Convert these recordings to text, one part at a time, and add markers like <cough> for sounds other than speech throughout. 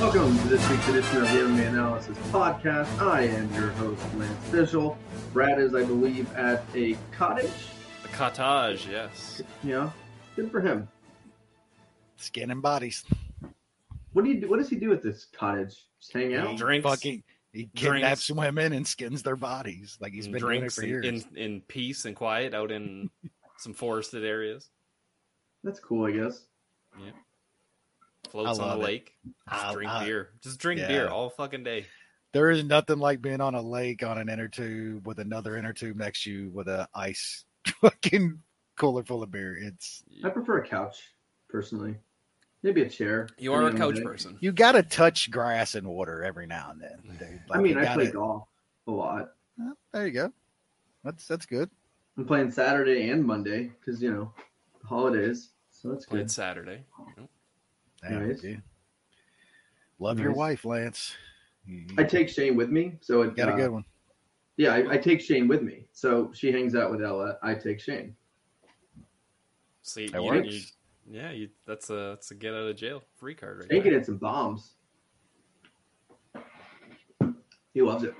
Welcome to this week's edition of the MMA Analysis Podcast. I am your host, Lance Fishel. Brad is, I believe, at a cottage. A cottage, yes. Yeah, good for him. Skin and bodies. What do you do? What does he do at this cottage? Just hang out. He Drinks. Fucking, he kidnaps women and skins their bodies. Like he's been doing it drinks for years. in in peace and quiet out in <laughs> some forested areas. That's cool, I guess. Floats I on the it. lake. Just I- drink I- beer. Just drink Yeah. beer all fucking day. there is nothing like being on a lake on an inner tube with another inner tube next to you with a ice <laughs> fucking cooler full of beer. It's I prefer a couch, personally. Maybe a chair. You are a couch person. you got to touch grass and water every now and then, dude. I Like, mean, you I play gotta- golf a lot. Well, there you go. That's that's good. I'm playing Saturday and Monday because you know holidays, so that's Played good. Saturday. Damn, Nice. dude. Love your wife, Lance. You, you I take Shane with me, so it got a uh, good one. Yeah, I, I take Shane with me, so she hangs out with Ella. I take Shane. See, That you, works. you- yeah, you, that's a that's a get out of jail free card right Shane can hit some bombs. He loves it.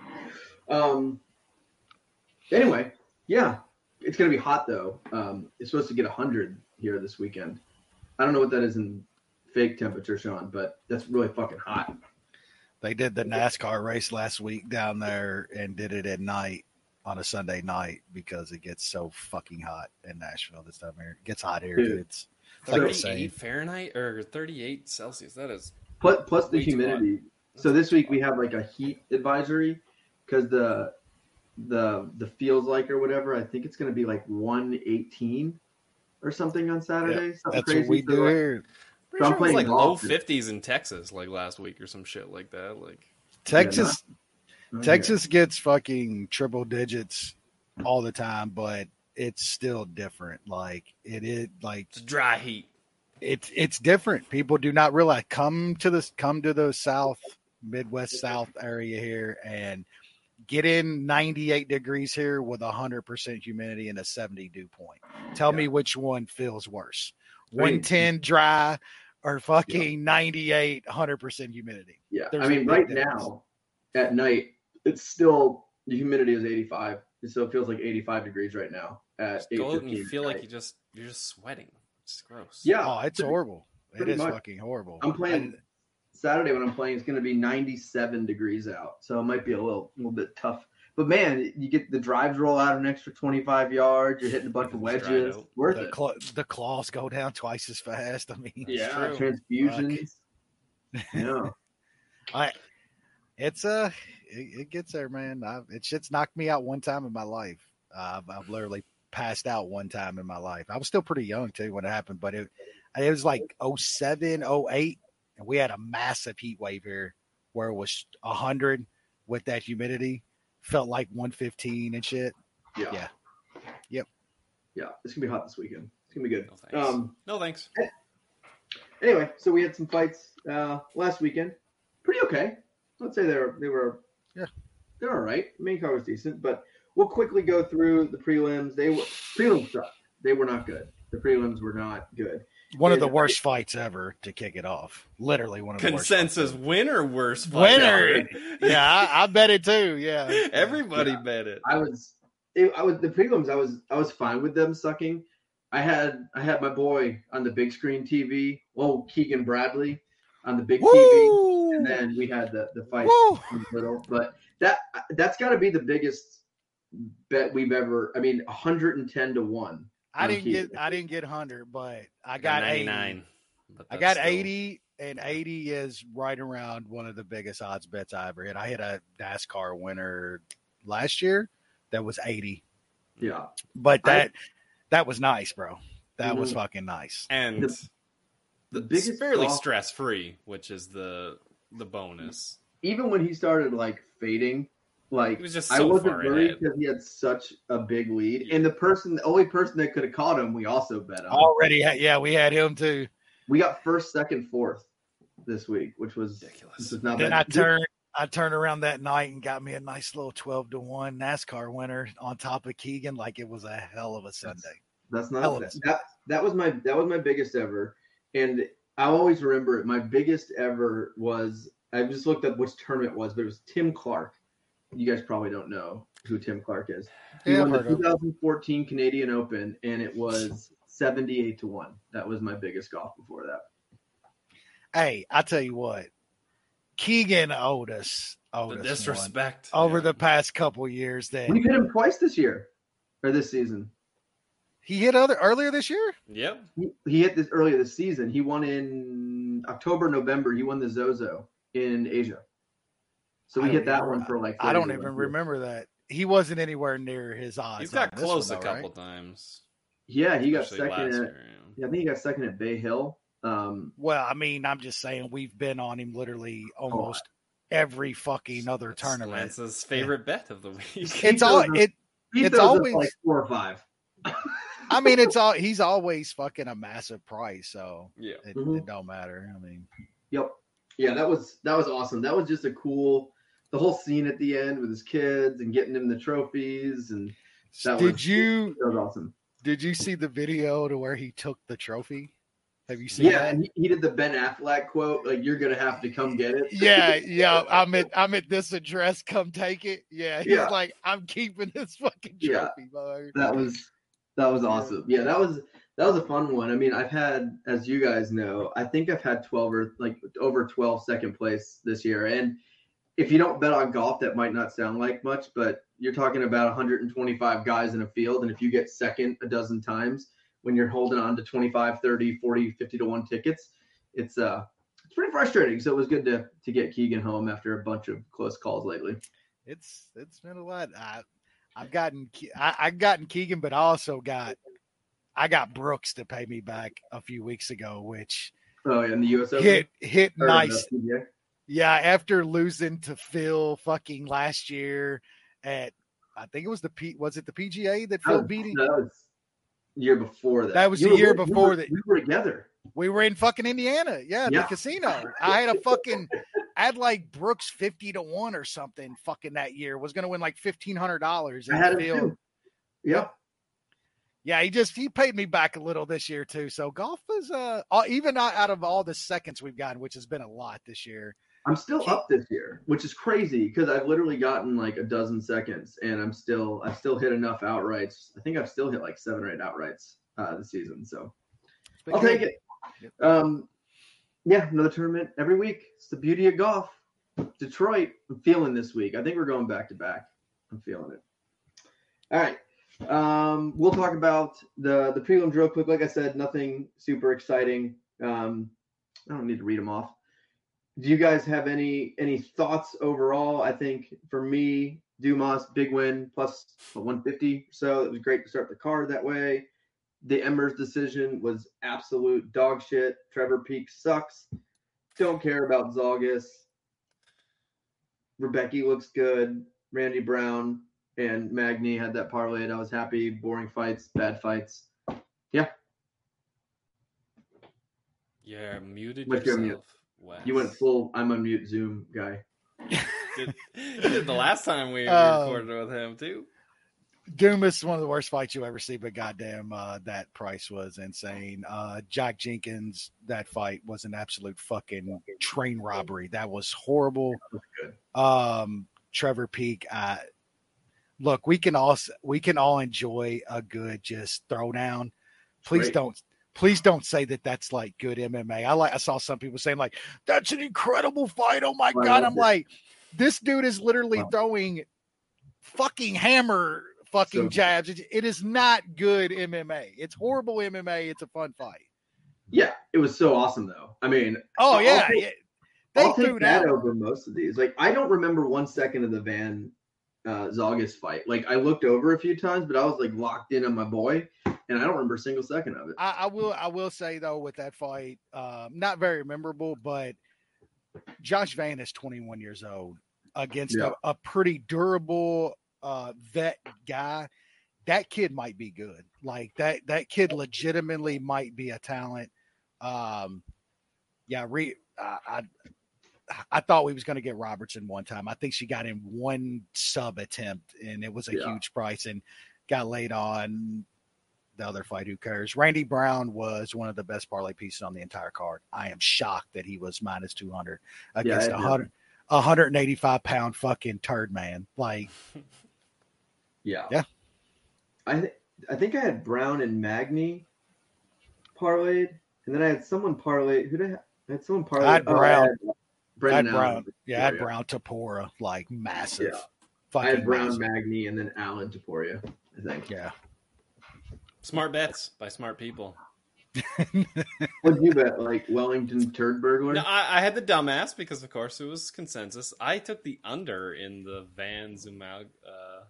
Um. Anyway, yeah, it's gonna be hot though. Um, it's supposed to get hundred here this weekend. I don't know what that is in fake temperature, Sean, but that's really fucking hot. They did the NASCAR race last week down there and did it at night on a Sunday night because it gets so fucking hot in Nashville this time of year. It gets hot here. Dude. Dude. It's like the 38 Fahrenheit or 38 Celsius. That is Plus, plus the humidity. So this week we have like a heat advisory because the the the feels like or whatever. I think it's going to be like 118 or something on Saturday. something That's crazy. what we So, do like, here. Pretty I'm sure it was playing like low 50s in Texas like last week or some shit like that. Like Texas yeah. Texas gets fucking triple digits all the time, but it's still different. Like it is like it's dry heat. it's it's different. People do not realize come to this come to the south Midwest South area here and get in 98 degrees here with 100% humidity and a 70 dew point. Tell me which one feels worse. 110 dry or fucking 98 100% humidity. Yeah, There's I a mean, right difference. now at night, it's still the humidity is 85, so it feels like 85 degrees right now at Just go out and 8:15 you feel like you just you're just sweating. It's gross. Yeah, Oh, it's pretty- horrible. It pretty is much. fucking horrible. I'm playing Saturday when I'm playing. It's going to be 97 degrees out, so it might be a little little bit tough. But man, you get the drives roll out an extra 25 yards. You're hitting a bunch of wedges. out. Worth the, it. cla the claws go down twice as fast. <laughs> I mean, yeah, true. transfusions. yeah, <laughs> I it's uh it, it gets there, man. I, it shit's knocked me out one time in my life. Uh, I've, I've literally passed out one time in my life. I was still pretty young too when it happened, but it it was like 07, 08, and we had a massive heat wave here where it was hundred with that humidity. Felt like 115 and shit. yeah, Yeah. Yep. Yeah. It's gonna be hot this weekend. It's gonna be good. No thanks. Um, no thanks. anyway, so we had some fights uh, last weekend. Pretty okay. I'd say they were they were Yeah. they're all right. Main card was decent, but we'll quickly go through the prelims. They were prelims sucked. They were not good. The prelims were not good. One of the worst fights ever to kick it off. Literally one of the Consensus ever. winner worst fight Winner. ever. Yeah, I, I bet it too. Yeah, <laughs> Everybody Yeah. bet it. I was it, I was the prelims. I was I was fine with them sucking. I had I had my boy on the big screen TV. Oh, Keegan Bradley on the big TV, and then we had the the fight Woo! in the middle. But that that's got to be the biggest bet we've ever. I mean, 110 to one. I didn't get I didn't get hundred, but I got eighty. 99. but I got still- eighty, and eighty is right around one of the biggest odds bets I ever hit. I hit a NASCAR winner last year that was eighty, Yeah, but I- that that was nice, bro. That was Mhm. fucking nice. and The- the, the biggest fairly stress free, which is the the bonus. even when he started like fading, like He was just I wasn't far worried because he had such a big lead, and the person, the only person that could have caught him, we also bet on. Already, had, yeah, we had him too. We got first, second, fourth this week, which was Ridiculous. This was not Then bad. I turned, I turned around that night and got me a nice little twelve to one NASCAR winner on top of Keegan, like it was a hell of a Sunday. That's Hell not of that, that. That was my that was my biggest ever, and I always remember it. My biggest ever was I just looked up which tournament it was, but it was Tim Clark. You guys probably don't know who Tim Clark is. He Yeah, won the heard of 2014 Canadian Open, and it was 78 to one. That was my biggest golf before that. Hey, I tell you what, Keegan owed us, owed The us one disrespect over yeah. the past couple years that We hit him twice this year or this season. he hit other earlier this year. Yep. He, he hit this earlier this season. He won in October, November. He won the Zozo in Asia. So we I hit that even- one for like. I don't even to remember that. He wasn't anywhere near his odds. He's got close one, a though, right? couple times. Yeah, he got second. At, year, yeah. yeah, I think he got second at Bay Hill. Um, Well, I mean, I'm just saying we've been on him literally almost every fucking other That's tournament. Lance's favorite bet of the week. <laughs> It's all it. he It's throws up always- like four or five. <laughs> I mean, it's all. He's always fucking a massive price, so yeah. it, Mhm. it don't matter. I mean, Yep. Yeah, that was that was awesome. That was just a cool. The whole scene at the end with his kids and getting him the trophies and That did was- you that was awesome. did you see the video to where he took the trophy? Have you seen Yeah, he, he did the Ben Affleck quote, like "You're gonna have to come get it." Yeah, <laughs> yeah. I'm at I'm at this address. Come take it. Yeah, he's Yeah. like, I'm keeping this fucking trophy. mother." That was that was awesome. Yeah, that was that was a fun one. I mean, I've had, as you guys know, I think I've had twelve or like over 12 second place this year. And if you don't bet on golf, that might not sound like much, but you're talking about 125 guys in a field, and if you get second a dozen times when you're holding on to 25, 30, 40, 50 to one tickets, it's uh it's pretty frustrating. So it was good to to get Keegan home after a bunch of close calls lately. It's it's been a lot. I I've gotten I, I gotten Keegan, but I also got I got Brooks to pay me back a few weeks ago, which Oh, yeah, in the US Open. hit hit the nice. PGA? Yeah, after losing to Phil fucking last year at I think it was the P was it the PGA that Phil That beat him? was, that was year before that. That was You the were- year we were- before that. We were together. We were in fucking Indiana. Yeah, Yeah. the casino. <laughs> I had a fucking I had like Brooks 50 to 1 or something fucking that year. Was gonna win like fifteen hundred dollars. I had it too. Yeah. Yeah, he just he paid me back a little this year too. So golf is uh even out of all the seconds we've gotten, which has been a lot this year. I'm still up this year, which is crazy because I've literally gotten like a dozen seconds, and I'm still I've still hit enough outrights. I think I've still hit like seven or eight outrights uh, this season, so It's I'll take it. Um, yeah, another tournament every week. It's the beauty of golf. Detroit, I'm feeling this week. I think we're going back to back. I'm feeling it. All right. Um, we'll talk about the the prelims real quick. Like I said, nothing super exciting. Um, I don't need to read them off. Do you guys have any any thoughts overall? I think for me, Dumas big win plus 150. So it was great to start the card that way. The Emmers decision was absolute dog shit. Trevor Peek sucks. Don't care about Zhalgas. Rebecca looks good. Randy Brown and Magny had that parlay. I was happy. Boring fights, bad fights. Yeah, Yeah, muted What's your yourself. Wes. You went full I'm on mute Zoom guy. Did, did the last time we Oh. recorded with him too. Dumas is one of the worst fights you ever see, but goddamn, uh, that price was insane. Uh, Jack Jenkins, that fight was an absolute fucking train robbery. That was horrible. Um, Trevor Peek, uh, look, we can all we can all enjoy a good just throwdown. Please Great. don't. Please don't say that that's like good MMA. I like. I saw some people saying like that's an incredible fight. Oh my god! I'm like, this dude is literally Wow. throwing fucking hammer fucking So- jabs. It, it is not good MMA. It's horrible MMA. It's a fun fight. Yeah, it was so awesome though. I mean, Oh I'll yeah, they I'll threw take that over most of these. Like I don't remember one second of the Van uh Zhalgas fight. Like I looked over a few times, but I was like locked in on my boy, and I don't remember a single second of it. I, I will I will say though with that fight, um, not very memorable, but Josh Van is 21 years old against Yeah. a, a pretty durable uh, vet guy. That kid might be good. Like that. That kid legitimately might be a talent. Um, yeah. Re, I, I I thought we was going to get Robertson one time. I think she got in one sub attempt, and it was a Yeah. huge price, and got laid on the other fight. Who cares? Randy Brown was one of the best parlay pieces on the entire card. I am shocked that he was minus two hundred against I a agree. hundred. A hundred and eighty-five pound fucking turd man. Like, <laughs> Yeah. Yeah. I th- I think I had Brown and Magny parlayed, and then I had someone parlay. Who did I, have? I had someone parlayed? I had oh, Brown. had I had Brendan Brown. Allen. Yeah, I had Yeah. Brown Topuria, like massive. Yeah. I Fucking had Brown, massive. Magny, and then Allen Topuria. I think. Yeah. Smart bets by smart people. <laughs> What did you bet? Like Wellington Turd Burglar? No, I, I had the dumbass because, of course, it was consensus. I took the under in the Van Zumag, uh,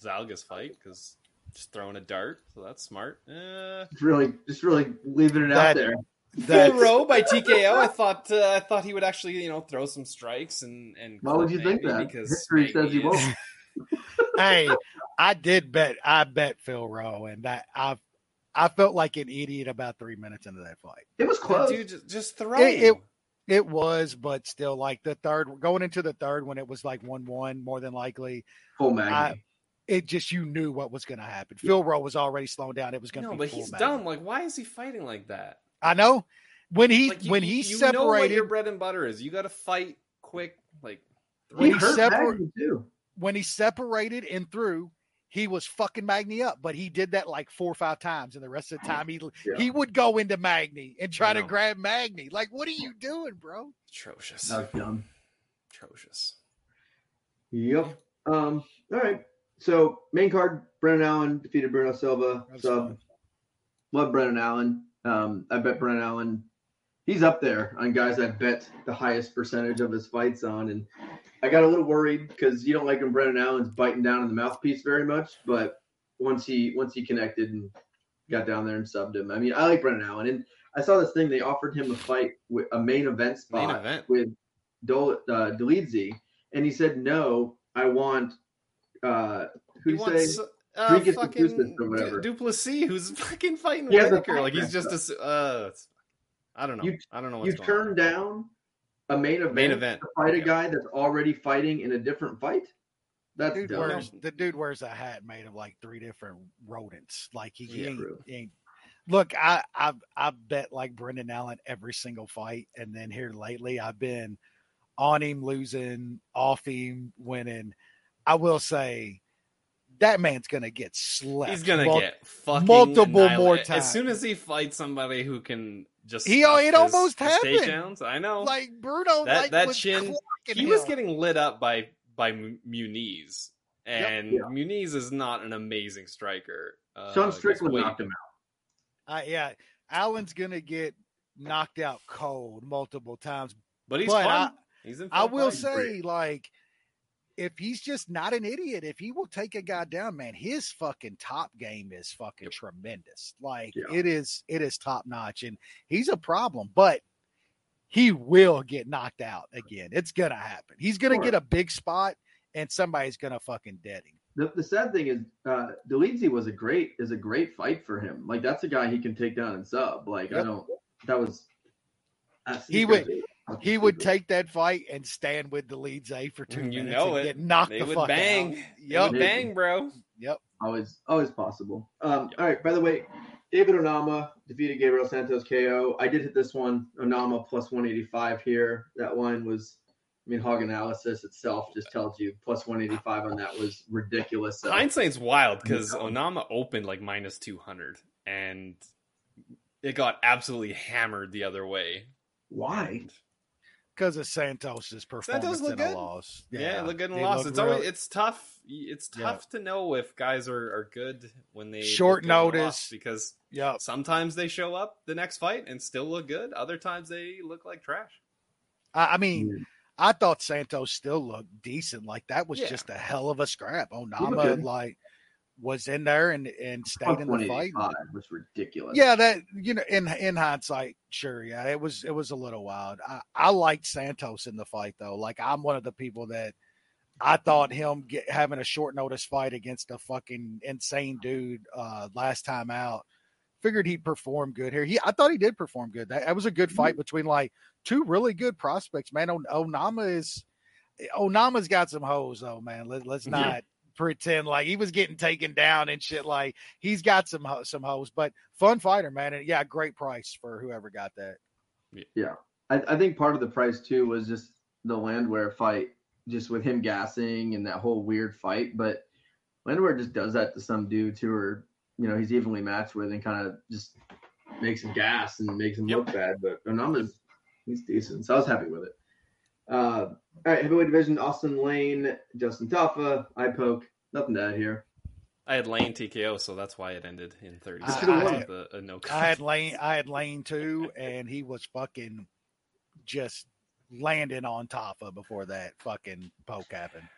Zhalgas fight because just throwing a dart, so that's smart. Uh, Just really, just really leaving it That- out there. Phil That's, Rowe by TKO. I thought uh, I thought he would actually you know throw some strikes and and. Why would you think that? Because History says he Magny won't. <laughs> hey, I did bet. I bet Phil Rowe, and that I, I felt like an idiot about three minutes into that fight. It was close. Dude, just, just throw. It- it- It was, but still, like the third, going into the third when it was like one-one, more than likely, Full Magny. I- it just you knew what was going to happen. Phil Rowe was already slowing down. It was going to be no, be. but he's Magny. dumb. Like, why is he fighting like that? I know when he Like, you- when he you know what separated your bread and butter is. You got to fight quick. Like, he when he hurt separ- when he separated and threw, he was fucking Magny up. But he did that like four or five times, and the rest of the time he Yeah. he would go into Magny and try to grab Magny. Like, what are you doing, bro? atrocious. That was dumb. Atrocious. Yep. Um. All right. So main card: Brendan Allen defeated Bruno Silva. That was Sub. fun. Love Brendan Allen. Um. I bet Brendan Allen. He's up there on guys I bet the highest percentage of his fights on, and I got a little worried because you don't like when Brendan Allen's biting down on the mouthpiece very much, but once he once he connected and got down there and subbed him, I mean, I like Brendan Allen, and I saw this thing they offered him a fight with a main event spot Main event. with Dol uh, Dolidze, and he said no. I want uh, who say uh, Dricus fucking Du Plessis. Du- Duplessis, who's <laughs> fucking fighting He Whittaker. Like he's just a. s- Uh, I don't know. You- I don't know what's you going turn on. down a main event, Main event. to fight a Yeah. guy that's already fighting in a different fight. That's Dude dumb. wears the dude wears a hat made of like three different rodents. Like he, he Yeah, ain't, he ain't. Look, I I've I've bet like Brendan Allen every single fight, and then here lately I've been on him losing, off him winning. I will say that man's gonna get slept. He's gonna Mul- get fucking multiple more times. As soon as he fights somebody who can just He- stuff it his- almost his happened. takedowns, I know. like Bruno. That- like, that was chin- clocking he was getting lit up by by M- Muniz, and Yeah. Muniz is not an amazing striker. Uh, Sean Strickland knocked him out. Uh, yeah, Allen's gonna get knocked out cold multiple times. but he's but fun. he's in. I will say, like, if he's just not an idiot, if he will take a guy down, man, his fucking top game is fucking Yep. tremendous. Like Yeah. it is, it is top notch, and he's a problem, but he will get knocked out again. It's gonna happen. He's gonna Sure. get a big spot, and somebody's gonna fucking dead him. The, the sad thing is, uh, Dolidze was a great is a great fight for him. Like that's a guy he can take down and sub. Like I don't. That was. He he's would- gonna be- He would take that fight and stand with the leads A for two You minutes know and it. get knocked They the would fuck bang. out. They Yep. would bang, bro. Yep. always always possible. Um, all right. By the way, David Onama defeated Gabriel Santos KO. I did hit this one. Onama plus one eighty five here. That one was. I mean, hog analysis itself just tells you plus one eighty five on that was ridiculous. So, Hindsight's wild because Yeah. Onama opened like minus two hundred, and it got absolutely hammered the other way. why? Because of Santos's performance look in a good. loss. Yeah, look good in he loss. looked It's always real- it's tough. It's Yeah. tough to know if guys are, are good when they Short look good in a loss, notice. because yeah, sometimes they show up the next fight and still look good. Other times they look like trash. I, I mean, I thought Santos still looked decent. Like that was Yeah. just a hell of a scrap. looked Onama, good. like was in there and and stayed in the fight. 185 was ridiculous. Yeah, that you know, in in hindsight, sure, yeah, it was it was a little wild. I, I liked Santos in the fight though. Like I'm one of the people that I thought him get, having a short notice fight against a fucking insane dude uh last time out. Figured he'd perform good here. He, I thought he did perform good. That, that was a good fight between like two really good prospects. Man, On- Onama is Onama's got some hoes though, man. Let, let's Yeah. not pretend like he was getting taken down and shit. Like he's got some some hoes, but fun fighter, man. And yeah, great price for whoever got that. Yeah. I, I think part of the price too was just the Landwehr fight, just with him gassing and that whole weird fight. But Landwehr just does that to some dudes who are, you know, he's evenly matched with and kind of just makes him gas and makes him look bad. But Onama's he's decent, so I was happy with it. Uh, all right, heavyweight division: Austen Lane, Justin Tafa, I poke. Nothing to add here. I had Lane TKO, so that's why it ended in 30 I- seconds I- with a, a no I had Lane, I had Lane too, and he was fucking just landing on Tafa before that fucking poke happened.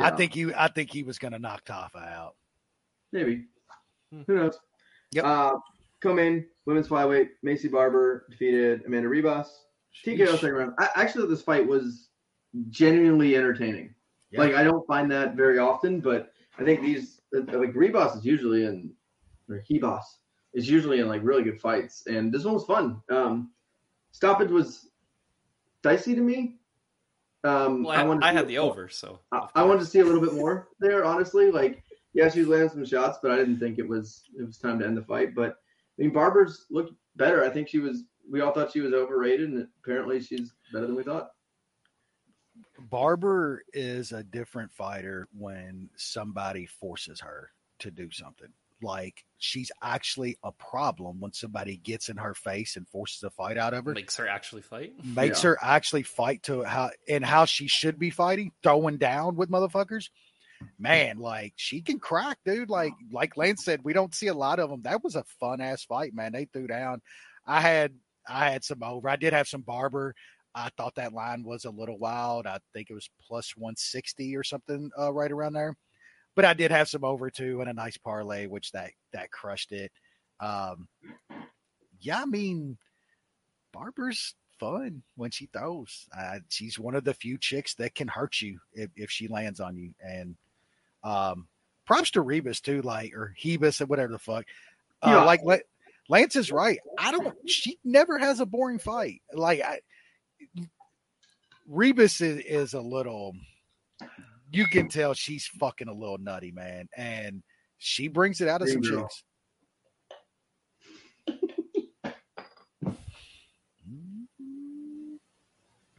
I think he, I think he was gonna knock Tafa out. maybe. Hmm. Who knows? Yep. Uh, come in women's flyweight. Maycee Barber defeated Amanda Ribas. TKO second round. I actually thought this fight was genuinely entertaining. Yeah. Like I don't find that very often, but I think these like Rebus is usually in or Hebos is usually in like really good fights, and this one was fun. Um, stoppage was dicey to me. Um, Well, I, wanted to I had the over, so I, I wanted to see a little bit more there, honestly. Like, yeah, she was landing some shots, but I didn't think it was it was time to end the fight. But I mean, Barber's looked better. I think she was. We all thought she was overrated, and apparently she's better than we thought. Barber is a different fighter when somebody forces her to do something. Like she's actually a problem when somebody gets in her face and forces a fight out of her. makes her actually fight. makes Yeah. her actually fight to how and how she should be fighting, throwing down with motherfuckers. Man, like she can crack, dude. Like like Lance said, we don't see a lot of them. That was a fun ass fight, man. They threw down. I had I had some over. I did have some barber. I thought that line was a little wild. I think it was plus 160 or something uh, right around there. But I did have some over two and a nice parlay, which that that crushed it. Um, yeah, I mean, Barber's fun when she throws. Uh, she's one of the few chicks that can hurt you if, if she lands on you. And um, props to Rebus too, like or Hebus or whatever the fuck. Uh, Yeah. Like La- Lance is right. I don't. She never has a boring fight. Like I, Rebus is, is a little. You can tell she's fucking a little nutty, man, and she brings it out of some Dream girl. chicks. <laughs>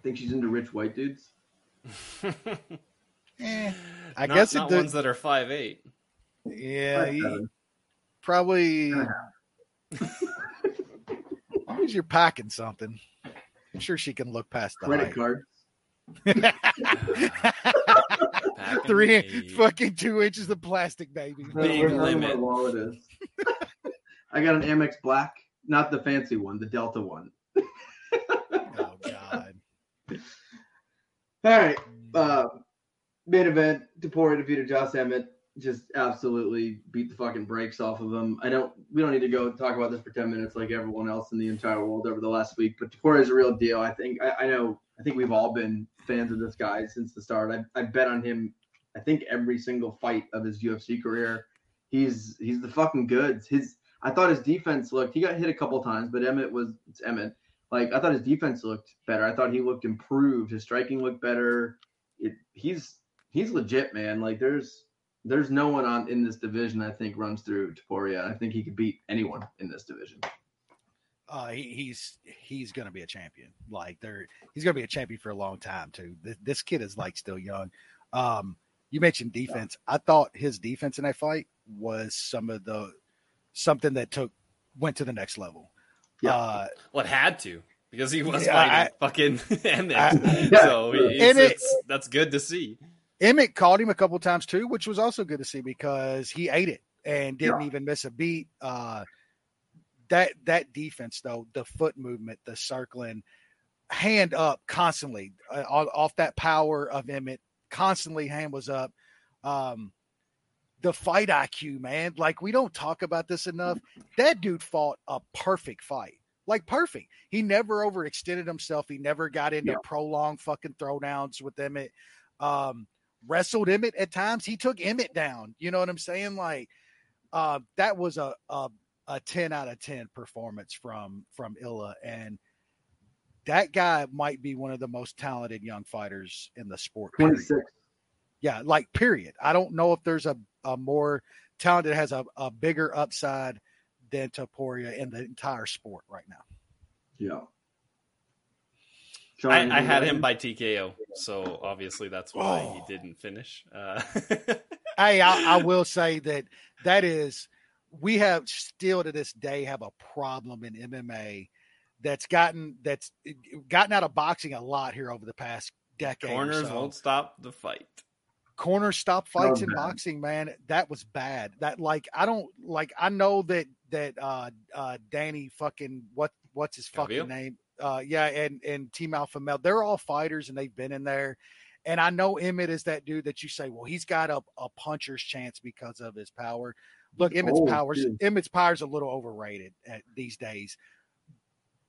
think she's into rich white dudes. <laughs> Eh, I Not- guess it not did- ones that are five eight. Yeah, he- probably. <laughs> As long as you're packing something, I'm sure she can look past the Credit height. card. <laughs> Packing Three fucking two inches of plastic, baby. Big limit. wallet is. <laughs> I got an Amex Black, not the fancy one, the Delta one. Oh God. <laughs> All right. Uh, main event, Topuria defeated Josh Emmett. Just absolutely beat the fucking brakes off of him. I don't. We don't need to go talk about this for ten minutes like everyone else in the entire world over the last week. But Topuria is a real deal. I think. I, I know. I think we've all been fans of this guy since the start. I, I bet on him. I think every single fight of his UFC career. He's he's the fucking goods. His I thought his defense looked. He got hit a couple times, but Emmett was it's Emmett. Like I thought his defense looked better. I thought he looked improved. His striking looked better. It, he's he's legit, man. Like there's there's no one on in this division I think runs through Topuria. I think he could beat anyone in this division. Uh, he, he's he's gonna be a champion. Like there, he's gonna be a champion for a long time too. This, this kid is like still young. Um, you mentioned defense. I thought his defense in that fight was some of the something that took went to the next level. Yeah. Uh, Well, had to because he was Yeah, fighting fucking <laughs> Emmett. I- <laughs> so it's, And it- that's good to see. Emmett called him a couple times too, which was also good to see because he ate it and didn't Yeah. even miss a beat. Uh, that that defense though, the foot movement, the circling, hand up constantly uh, off that power of Emmett, constantly hand was up. Um, the fight IQ, man. Like we don't talk about this enough. That dude fought a perfect fight. Like perfect. He never overextended himself. He never got into Yeah. prolonged fucking throwdowns with Emmett. Um, wrestled Emmett at times. He took Emmett down. You know what I'm saying? Like uh, that was a, a a 10 out of 10 performance from from Ilia and that guy might be one of the most talented young fighters in the sport. period. 26. Yeah, like period. I don't know if there's a, a more talented has a, a bigger upside than Topuria in the entire sport right now. Yeah. Sean, I, I had him by TKO, so obviously that's why Oh. he didn't finish. Uh, <laughs> Hey, I, I will say that that is we have still to this day have a problem in MMA that's gotten that's gotten out of boxing a lot here over the past decade. corners so. won't stop the fight. Corners stop fights Oh, in boxing, man. That was bad. That like I don't like I know that that uh uh Danny fucking what what's his fucking Calvillo? name? Uh yeah, and and Team Alpha Male, they're all fighters and they've been in there. And I know Emmett is that dude that you say, well, he's got a, a puncher's chance because of his power. Look, Emmett's old, powers too. Emmett's power's a little overrated at these days.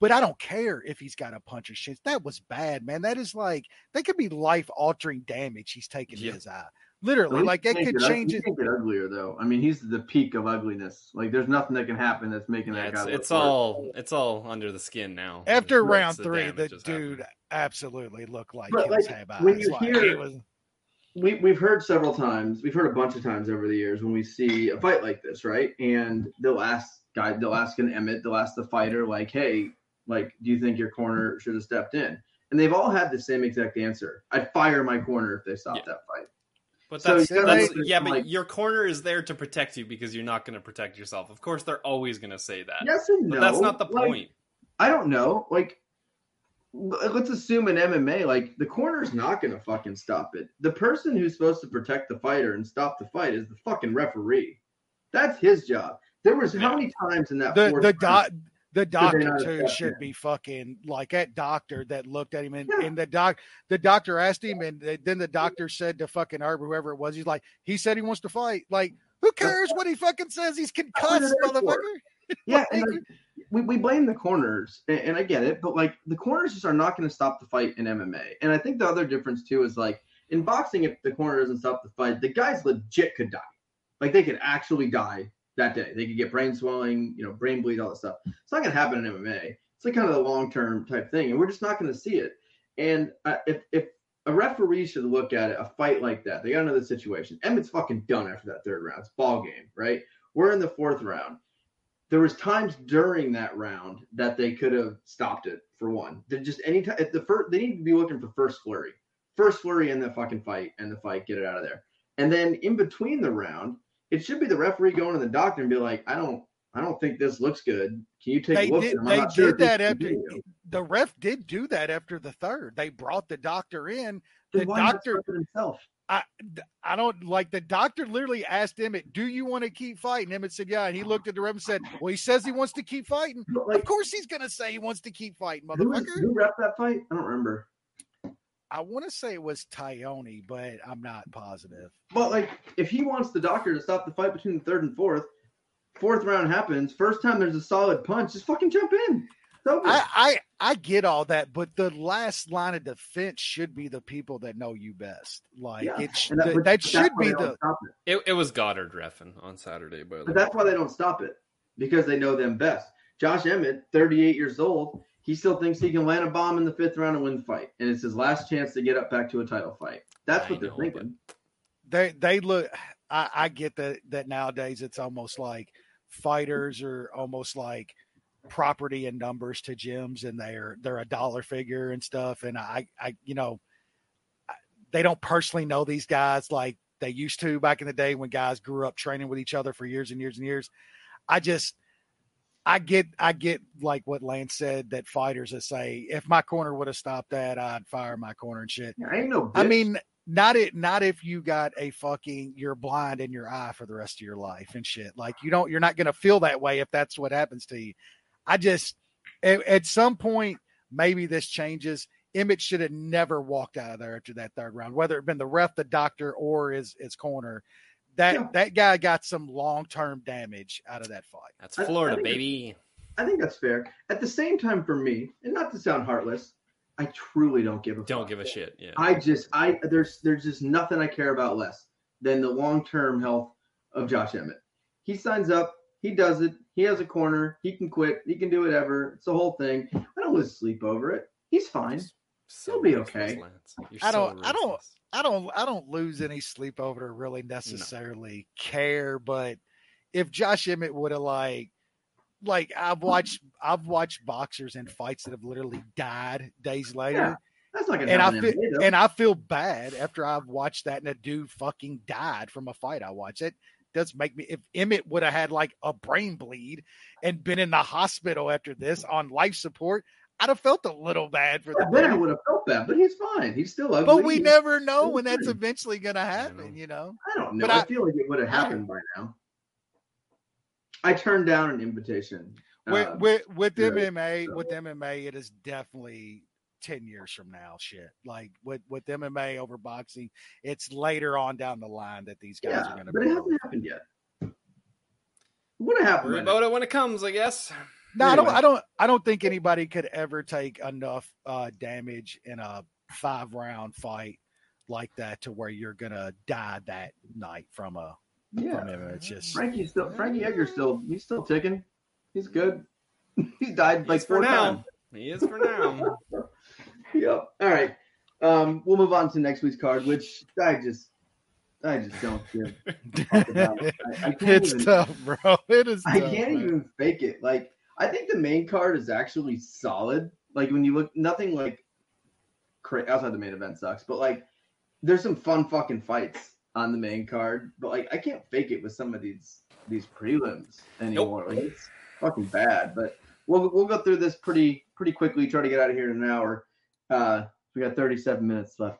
But I don't care if he's got a punch puncher's chance. That was bad, man. That is like that could be life altering damage he's taking to Yeah. his eye. Literally, He like that can't could get ug- change he it. uglier though. I mean, he's the peak of ugliness. Like, there's nothing that can happen that's making Yeah, that it's, guy. it's worse. all it's all under the skin now. After round three, the damage has happened. dude absolutely looked like But, he was like, have when eyes. you Like, hear- he was, we we've heard several times. We've heard a bunch of times over the years when we see a fight like this, right? And they'll ask guy, they'll ask an Emmett, they'll ask the fighter, like, "Hey, like, do you think your corner should have stepped in?" And they've all had the same exact answer: "I'd fire my corner if they stopped Yeah. that fight." But that's, that's yeah, but like- your corner is there to protect you because you're not going to protect yourself. Of course, they're always going to say that. Yes and but no. that's not the Like, point. I don't know. Like, let's assume in MMA, like the corner's not gonna fucking stop it. The person who's supposed to protect the fighter and stop the fight is the fucking referee. That's his job. There was how many times in that the the the doctor too should in? be fucking like that doctor that looked at him and, Yeah. and the doc the doctor asked him and then the doctor said to fucking Herb whoever it was he's like he said he wants to fight like who cares what he fucking says he's concussed they're there for. motherfucker <laughs> Yeah, and like, we, we blame the corners, and, and I get it, but like the corners just are not going to stop the fight in MMA. And I think the other difference too is like in boxing, if the corner doesn't stop the fight, the guys legit could die. Like they could actually die that day. They could get brain swelling, you know, brain bleed, all that stuff. It's not going to happen in MMA. It's like kind of the long term type thing, and we're just not going to see it. And uh, if if a referee should look at it, a fight like that, they got another situation. Emmett's fucking done after that third round. It's ball game, right? We're in the fourth round there was times during that round that they could have stopped it for one. They just any time at the first they need to be looking for first flurry, first flurry in the fucking fight and the fight, get it out of there. And then in between the round, it should be the referee going to the doctor and be like, I don't, I don't think this looks good. Can you take they a look? did at they sure did if this that after video." the ref did do that after the third they brought the doctor in the doctor himself. I, I don't like the doctor literally asked Emmett, "Do you want to keep fighting?" Emmett said, "Yeah," and he oh. looked at the ref and said, "Well, he says he wants to keep fighting. But, Of course, he's gonna say he wants to keep fighting, who, motherfucker." who rep that fight? I don't remember. I want to say it was Tyone, but I'm not positive. But like, if he wants the doctor to stop the fight between the third and fourth, fourth round happens. First time there's a solid punch, just fucking jump in. It's. I, I I get all that, but the last line of defense should be the people that know you best. Like Yeah, it, sh- And that, but that that's should be the stop it. It, it was Goddard refing on Saturday, by But way. that's why they don't stop it because they know them best. Josh Emmett, 38 years old, he still thinks he can land a bomb in the fifth round and win the fight, and it's his last chance to get up back to a title fight. That's I what they're know, thinking. they they look. I, I get that that nowadays it's almost like fighters are almost like property and numbers to gyms, and they're they're a dollar figure and stuff. And I I you know they don't personally know these guys like they used to back in the day when guys grew up training with each other for years and years and years. I just I get I get like what Lance said that fighters that say if my corner would have stopped that I'd fire my corner and shit. I ain't no. I mean, not it, not if you got a fucking you're blind in your eye for the rest of your life and shit. Like you don't, you're not gonna feel that way if that's what happens to you. I just, at, at some point, maybe this changes. Emmett should have never walked out of there after that third round, whether it been the ref, the doctor, or his his corner. that Yeah. that guy got some long term damage out of that fight. That's I- I Florida, baby. I think that's fair. At the same time, for me, and not to sound heartless, I truly don't give a Don't fuck. give a shit. Yeah. I just I there's there's just nothing I care about less than the long term health of Josh Emmett. He signs up, he does it, he has a corner, he can quit, he can do whatever. It's the whole thing. I don't lose sleep over it. He's fine. So He'll be okay. I don't- I don't- I don't I don't lose any sleep over to really necessarily care, but if Josh Emmett would have like like I've watched I've watched boxers in fights that have literally died days later. Yeah, That's not gonna And I feel in and I feel bad after I've watched that and a dude fucking died from a fight I watched. It does make me if Emmett would have had like a brain bleed and been in the hospital after this on life support, I'd have felt a little bad for the then I would have felt bad, but he's fine. He's still ugly. But we He's- never know when that's fine. eventually gonna know. happen, you know. I don't know. But I, I- feel like it would have happened by now. I turned down an invitation. with Um, with with yeah, MMA, so- with MMA, it is definitely ten years from now. Shit, like with with MMA over boxing, it's later on down the line that these guys yeah, are going to. but it hasn't happened yet. It would have happened. Worry about it when it comes, I guess. No, I don't. I don't. I don't think anybody could ever take enough uh, damage in a five round fight like that to where you're gonna die that night from a Yeah. from it. It's just Frankie's still Frankie Edgar's still he's still ticking. He's good. <laughs> he's died like He's four now. times. He is for now. <laughs> Yep. All right. Um, we'll move on to next week's card, which I just I just don't give. a fuck about. I, I can't it's even, tough, bro. It is. I tough, can't man. even fake it. Like I think the main card is actually solid. Like when you look, nothing like cra- outside the main event sucks, but like there's some fun fucking fights on the main card. But like I can't fake it with some of these these prelims anymore. Like it's fucking bad. But we'll we'll go through this pretty pretty quickly. Try to get out of here in an hour. Uh, we got 37 minutes left.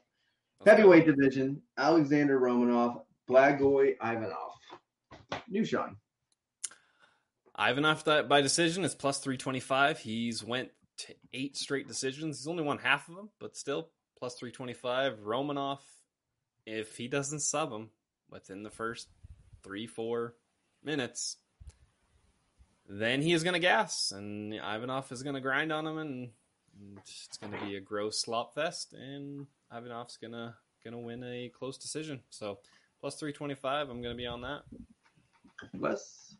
Heavyweight division: Alexander Romanov, Blagoy Ivanov. New Shaun. Ivanov by decision is plus 325. He's went to eight straight decisions. He's only won half of them, but still plus 325. Romanov, if he doesn't sub him within the first three, four minutes, then he is going to gas, and Ivanov is going to grind on him, and, and it's going to be a gross slop fest, and Ivanov's going to going to win a close decision. So plus 325, I'm going to be on that. Wes.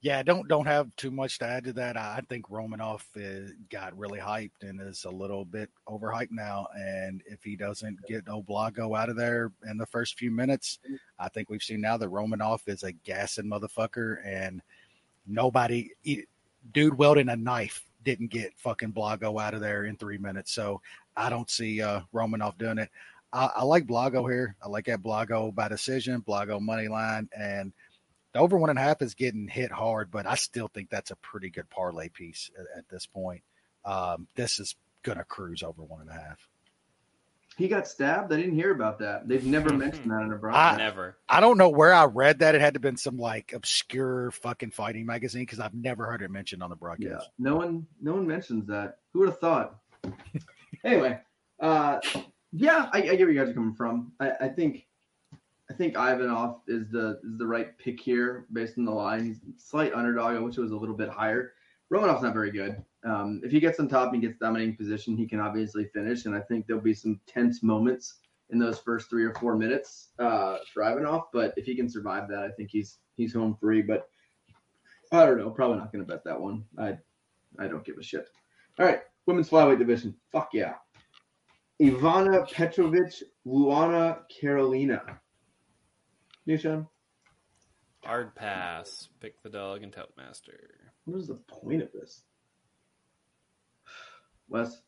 Yeah, don't don't have too much to add to that. I I think Romanov uh, got really hyped and is a little bit overhyped now. And if he doesn't get Oblago out of there in the first few minutes, I think we've seen now that Romanov is a gassing motherfucker, and nobody, he- dude, wielding a knife didn't get fucking Blago out of there in three minutes. So I don't see uh, Romanov doing it. I, I like Blago here. I like that Blago by decision, Blago money line, and the over one and a half is getting hit hard, but I still think that's a pretty good parlay piece at, at this point. Um, this is gonna cruise over one and a half. He got stabbed. I didn't hear about that. They've never mentioned that in a broadcast. Never. I don't know where I read that. It had to have been some like obscure fucking fighting magazine because I've never heard it mentioned on the broadcast. Yeah, broadcast. no one, no one mentions that. Who would have thought? <laughs> anyway, uh, yeah, I, I get where you guys are coming from. I, I think, I think Ivanov is the is the right pick here based on the line. He's slight underdog. I wish it was a little bit higher. Romanov's not very good. Um, if he gets on top and gets dominating position, he can obviously finish. And I think there'll be some tense moments in those first three or four minutes uh, for Ivanov. But if he can survive that, I think he's he's home free. But I don't know. Probably not going to bet that one. I I don't give a shit. All right, women's flyweight division. Fuck yeah. Ivana Petrovic, Luana Carolina. New Shaun, Hard pass. Pick the dog and tout master. what is the point of this? Wes,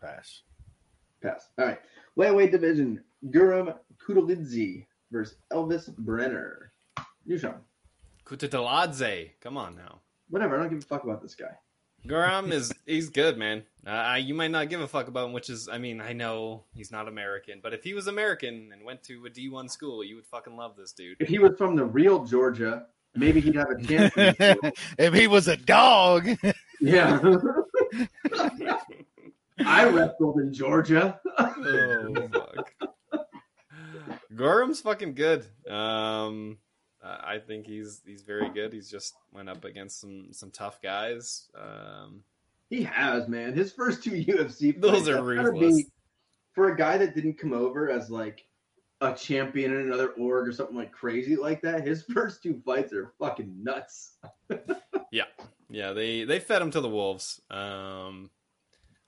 Pass. pass. All right. Lightweight division. Guram Kutateladze versus Elves Brener. Nishan, Kutateladze. Come on now. whatever. I don't give a fuck about this guy. Guram is <laughs> he's good, man. Uh, you might not give a fuck about him, which is, I mean, I know he's not American, but if he was American and went to a D one school, you would fucking love this dude. If he was from the real Georgia, maybe he'd have a <laughs> chance. in this deal. if he was a dog, Yeah. <laughs> <laughs> I wrestled in Georgia. oh fuck. Guram's fucking good. Um, I think he's he's very good. He's just went up against some some tough guys. Um, He has, man. His first two <laughs> UFC Those fights, are ruthless. for a guy that didn't come over as like a champion in another org or something like crazy like that. His <laughs> first two fights are fucking nuts. yeah, they they fed him to the wolves. Um,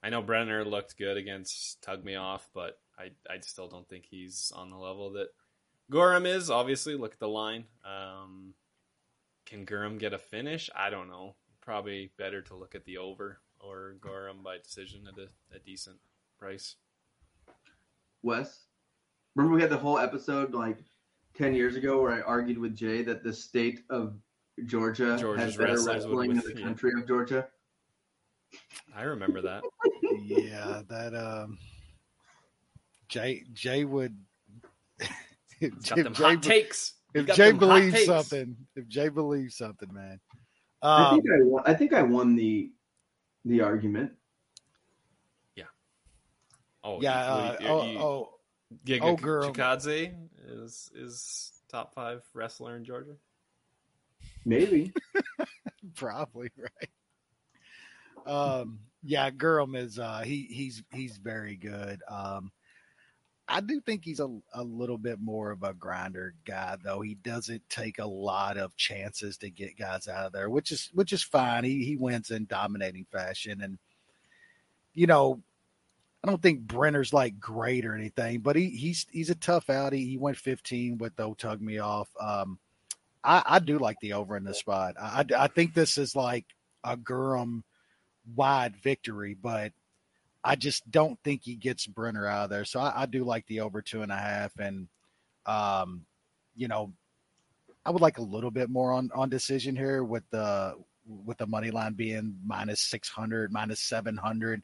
I know Brener looked good against Tug Me Off, but I I still don't think he's on the level that Guram is. Obviously, look at the line. Um, can Guram get a finish? I don't know. Probably better to look at the over or Guram by decision at a, a decent price. Wes, remember we had the whole episode like ten years ago where I argued with Jay that the state of Georgia Georgia's had better wrestlers wrestling than with- the yeah. country of Georgia. I remember that. yeah, that um, Jay Jay would. <laughs> if Got them Jay, hot takes. If Jay believes something, if Jay believes something, man. I Um, think I won. I think I won the the argument. Oh yeah. you- Uh, you- oh, you- oh, Giga oh, girl. Chikadze is is top five wrestler in Georgia. Maybe. <laughs> probably right. Um, yeah, Guram is uh, he he's he's very good. Um, I do think he's a a little bit more of a grinder guy, though. He doesn't take a lot of chances to get guys out of there, which is which is fine. He he wins in dominating fashion, and you know. I don't think Brener's like great or anything, but he he's he's a tough out. He, he went 15 with though tug me off. Um, I, I do like the over in this spot. I, I, think this is like a Guram wide victory, but I just don't think he gets Brener out of there. So I, I do like the over two and a half, and um, you know, I would like a little bit more on on decision here with the with the money line being minus six hundred, minus seven hundred.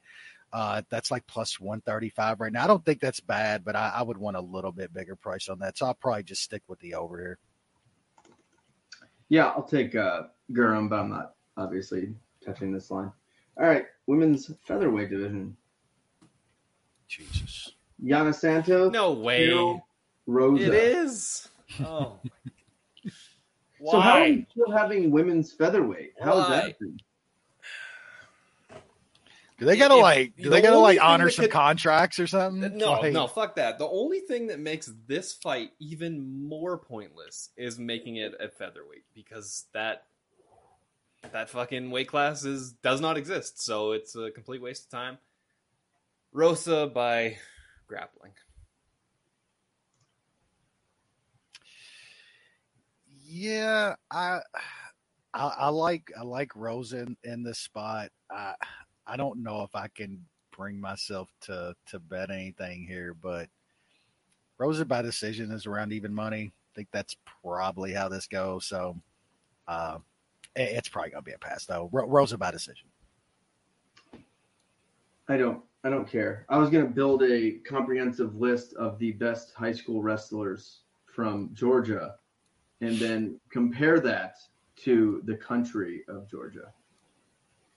Uh, that's like plus 135 right now. I don't think that's bad, but I, I would want a little bit bigger price on that. So I'll probably just stick with the over here. Yeah, I'll take uh, Guram, but I'm not obviously touching this line. All right, women's featherweight division. Jesus. Yana Santos. No way. Karol Rosa. It is. Oh. Why? So how are you still having women's featherweight? How is Why? that? thing? Do they gotta If- like? Do the they gotta like honor some could- contracts or something? No, Like, no, fuck that. The only thing that makes this fight even more pointless is making it at featherweight because that that fucking weight class is does not exist. So it's a complete waste of time. Rosa by grappling. Yeah, I, I, I like I like Rosa in, in this spot. I, I don't know if I can bring myself to to bet anything here, but Rosa by decision is around even money. I think that's probably how this goes. So, uh, it's probably gonna be a pass though. Ro- Rosa by decision. I don't. I don't care. I was gonna build a comprehensive list of the best high school wrestlers from Georgia, and then compare that to the country of Georgia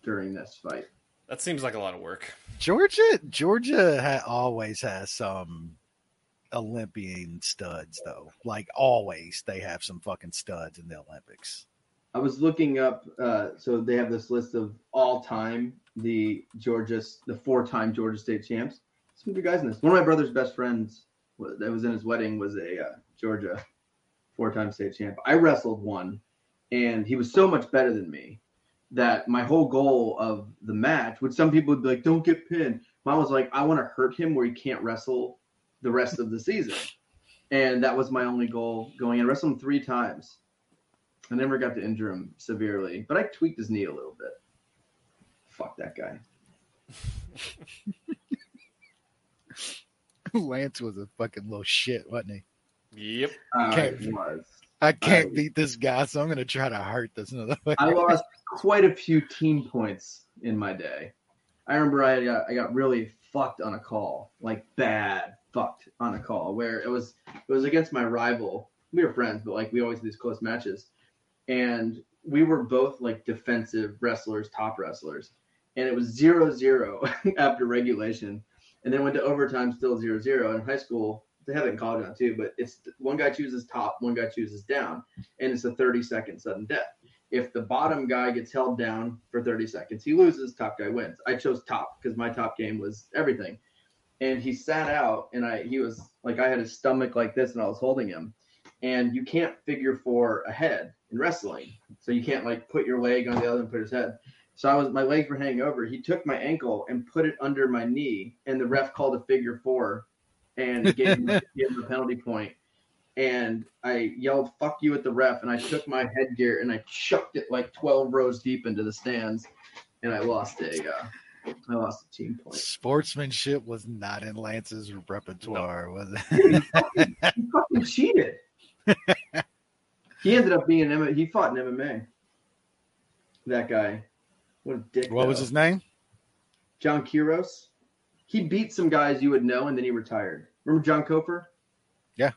during this fight. That seems like a lot of work. Georgia, Georgia ha- always has some Olympian studs though. Like always, they have some fucking studs in the Olympics. I was looking up. Uh, so they have this list of all time the Georgia, the four time Georgia State champs. Some good guys in this. One of my brother's best friends that was in his wedding was a uh, Georgia four time state champ. I wrestled one, and he was so much better than me that my whole goal of the match, which some people would be like, "Don't get pinned." Mine was like, "I want to hurt him where he can't wrestle the rest of the season," and that was my only goal going in. I wrestled him three times. I never got to injure him severely, but I tweaked his knee a little bit. Fuck that guy. <laughs> Lance was a fucking little shit, wasn't he? Yep. I Okay. was. I can't I- beat this guy, so I'm gonna try to hurt this another way. I <laughs> lost quite a few team points in my day. I remember I got I got really fucked on a call, like bad fucked on a call, where it was it was against my rival. We were friends, but like we always had these close matches, and we were both like defensive wrestlers, top wrestlers, and it was zero zero <laughs> after regulation, and then went to overtime, still zero zero. In high school, they have it in college now too, but it's one guy chooses top, one guy chooses down, and it's a 30 second sudden death. If the bottom guy gets held down for 30 seconds, he loses. Top guy wins. I chose top because my top game was everything, and he sat out, and I he was like I had his stomach like this, and I was holding him, and you can't figure four ahead in wrestling, so you can't like put your leg on the other and put his head. So I was my legs were hanging over. He took my ankle and put it under my knee, and the ref called a figure four, and gave him, gave him a penalty point. And I yelled "fuck you" at the ref, and I took my headgear and I chucked it like twelve rows deep into the stands, and I lost a uh, I lost a team point. Sportsmanship was not in Lance's repertoire, was it? He fucking cheated. he ended up being an M- he fought in MMA. That guy, what a dick. what was his name? John Kiros. He beat some guys you would know, and then he retired. Remember John Coper? Yeah.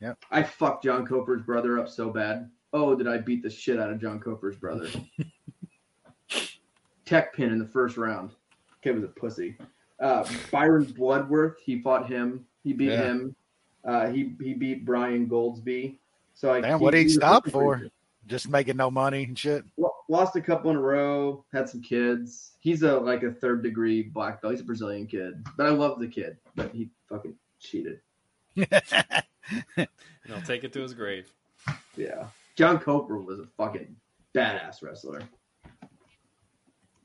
Yeah. I fucked John Coper's brother up so bad. Oh, did I beat the shit out of John Coper's brother? <laughs> Tech pin in the first round. Kid was a pussy. Uh, Byron Bloodworth, he fought him. He beat Yeah. him. Uh, he he beat Brian Goldsby. So I Damn, what did he was stop for? Just making no money and shit. Lo- Lost a couple in a row. Had some kids. He's a like a third degree black belt. He's a Brazilian kid, but I love the kid. But he fucking cheated. And <laughs> he'll take it to his grave. Yeah, John Coper was a fucking badass wrestler.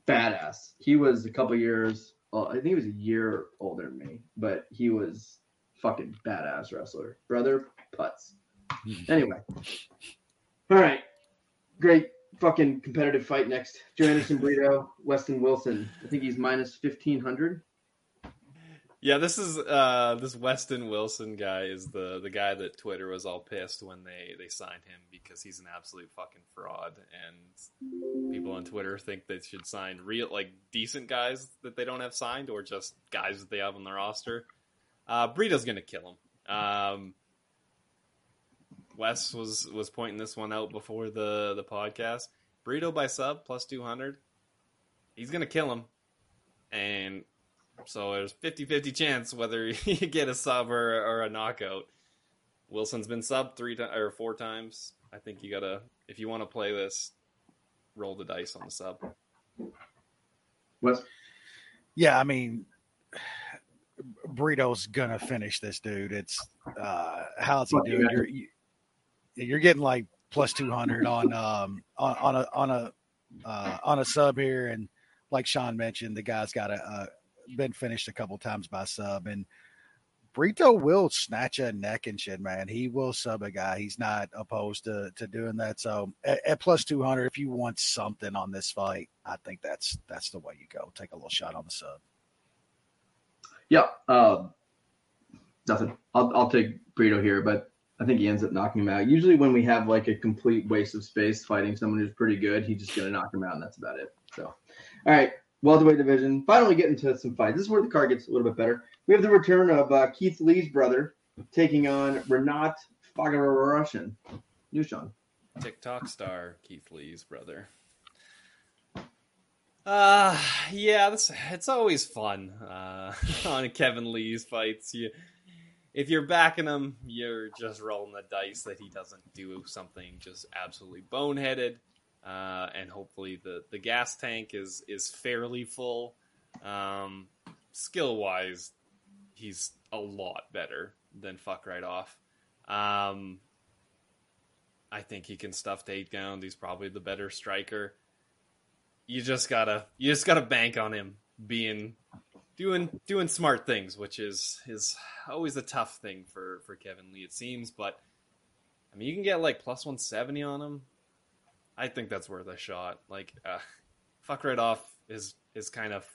Badass. He was a couple years. Well, I think he was a year older than me, but he was fucking badass wrestler. Brother Putz. <laughs> Anyway, all right, great fucking competitive fight next. Joanderson Brito, Weston Wilson. I think he's minus fifteen hundred. Yeah, this is uh this Weston Wilson guy is the the guy that Twitter was all pissed when they they signed him because he's an absolute fucking fraud and people on Twitter think they should sign real like decent guys that they don't have signed or just guys that they have on their roster. Uh Brito's gonna kill him. Um Wes was was pointing this one out before the the podcast. Burrito by sub plus two hundred. He's gonna kill him. And so there's 50-50 chance whether <laughs> you get a sub or, or a knockout. Wilson's been sub three times or four times. I think you gotta if you want to play this, roll the dice on the sub. Wes, Yeah, I mean, Burrito's gonna finish this dude. It's uh, how's he Fuck you, doing? You're getting like plus two hundred on um on, on a on a uh, on a sub here, and like Shaun mentioned, the guy's got a uh, been finished a couple times by sub, and Brito will snatch a neck and shit, man. He will sub a guy. He's not opposed to to doing that. So at, at plus two hundred, if you want something on this fight, I think that's that's the way you go. Take a little shot on the sub. Yeah, uh, nothing. I'll I'll take Brito here, but I think he ends up knocking him out. Usually, when we have like a complete waste of space fighting someone who's pretty good, he's just gonna knock him out, and that's about it. So, all right, welterweight division. Finally, getting to some fights. This is where the card gets a little bit better. We have the return of uh, Keith Lee's brother taking on Renat Fagararoshan. You, Shaun. TikTok star Keith Lee's brother. Uh yeah, this it's always fun uh, <laughs> on Kevin Lee's fights. You, if you're backing him, you're just rolling the dice that he doesn't do something just absolutely boneheaded, uh, and hopefully the the gas tank is is fairly full. Um, skill wise, he's a lot better than fuck right off. Um, I think he can stuff takedowns. He's probably the better striker. You just gotta you just gotta bank on him being doing doing smart things, which is is always a tough thing for for Kevin Lee it seems. But I mean, you can get like plus one seventy on him. I think that's worth a shot. Like, uh, fuck right off is is kind of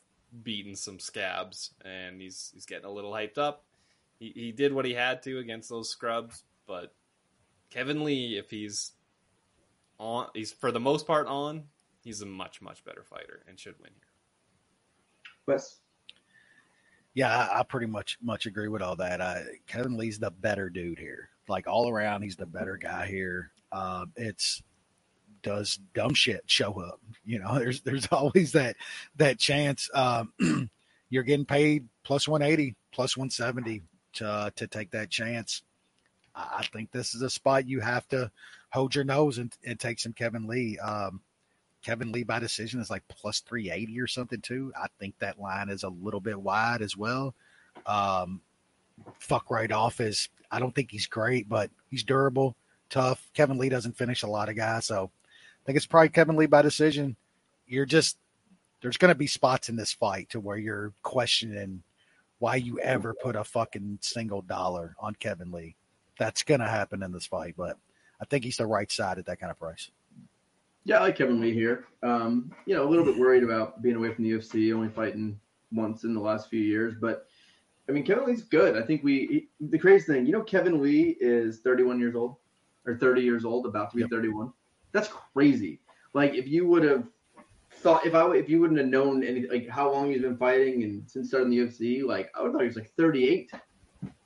beating some scabs, and he's he's getting a little hyped up. He he did what he had to against those scrubs, but Kevin Lee, if he's on, he's for the most part on. He's a much much better fighter and should win here. Wes. Yeah, I, I pretty much much agree with all that. I, Kevin Lee's the better dude here. Like all around, he's the better guy here. Uh, it's does dumb shit show up? You know, <laughs> there's there's always that that chance. Um, <clears throat> you're getting paid plus 180, plus 170. to to take that chance. I I think this is a spot you have to hold your nose and, and take some Kevin Lee. Um, Kevin Lee by decision is like plus 380 or something too. I think that line is a little bit wide as well. Um, fuck right off is I don't think he's great, but he's durable, tough. Kevin Lee doesn't finish a lot of guys, so I think it's probably Kevin Lee by decision. You're just there's going to be spots in this fight to where you're questioning why you ever put a fucking single dollar on Kevin Lee. That's going to happen in this fight, but I think he's the right side at that kind of price. Yeah, I like Kevin Lee here. Um, you know, a little bit worried about being away from the UFC, only fighting once in the last few years. But I mean, Kevin Lee's good. I think we he, the crazy thing, you know, Kevin Lee is 31 years old or 30 years old, about to be Yep. 31. That's crazy. Like if you would have thought if I if you wouldn't have known any like how long he's been fighting and since starting the UFC, like I would have thought he was like 38,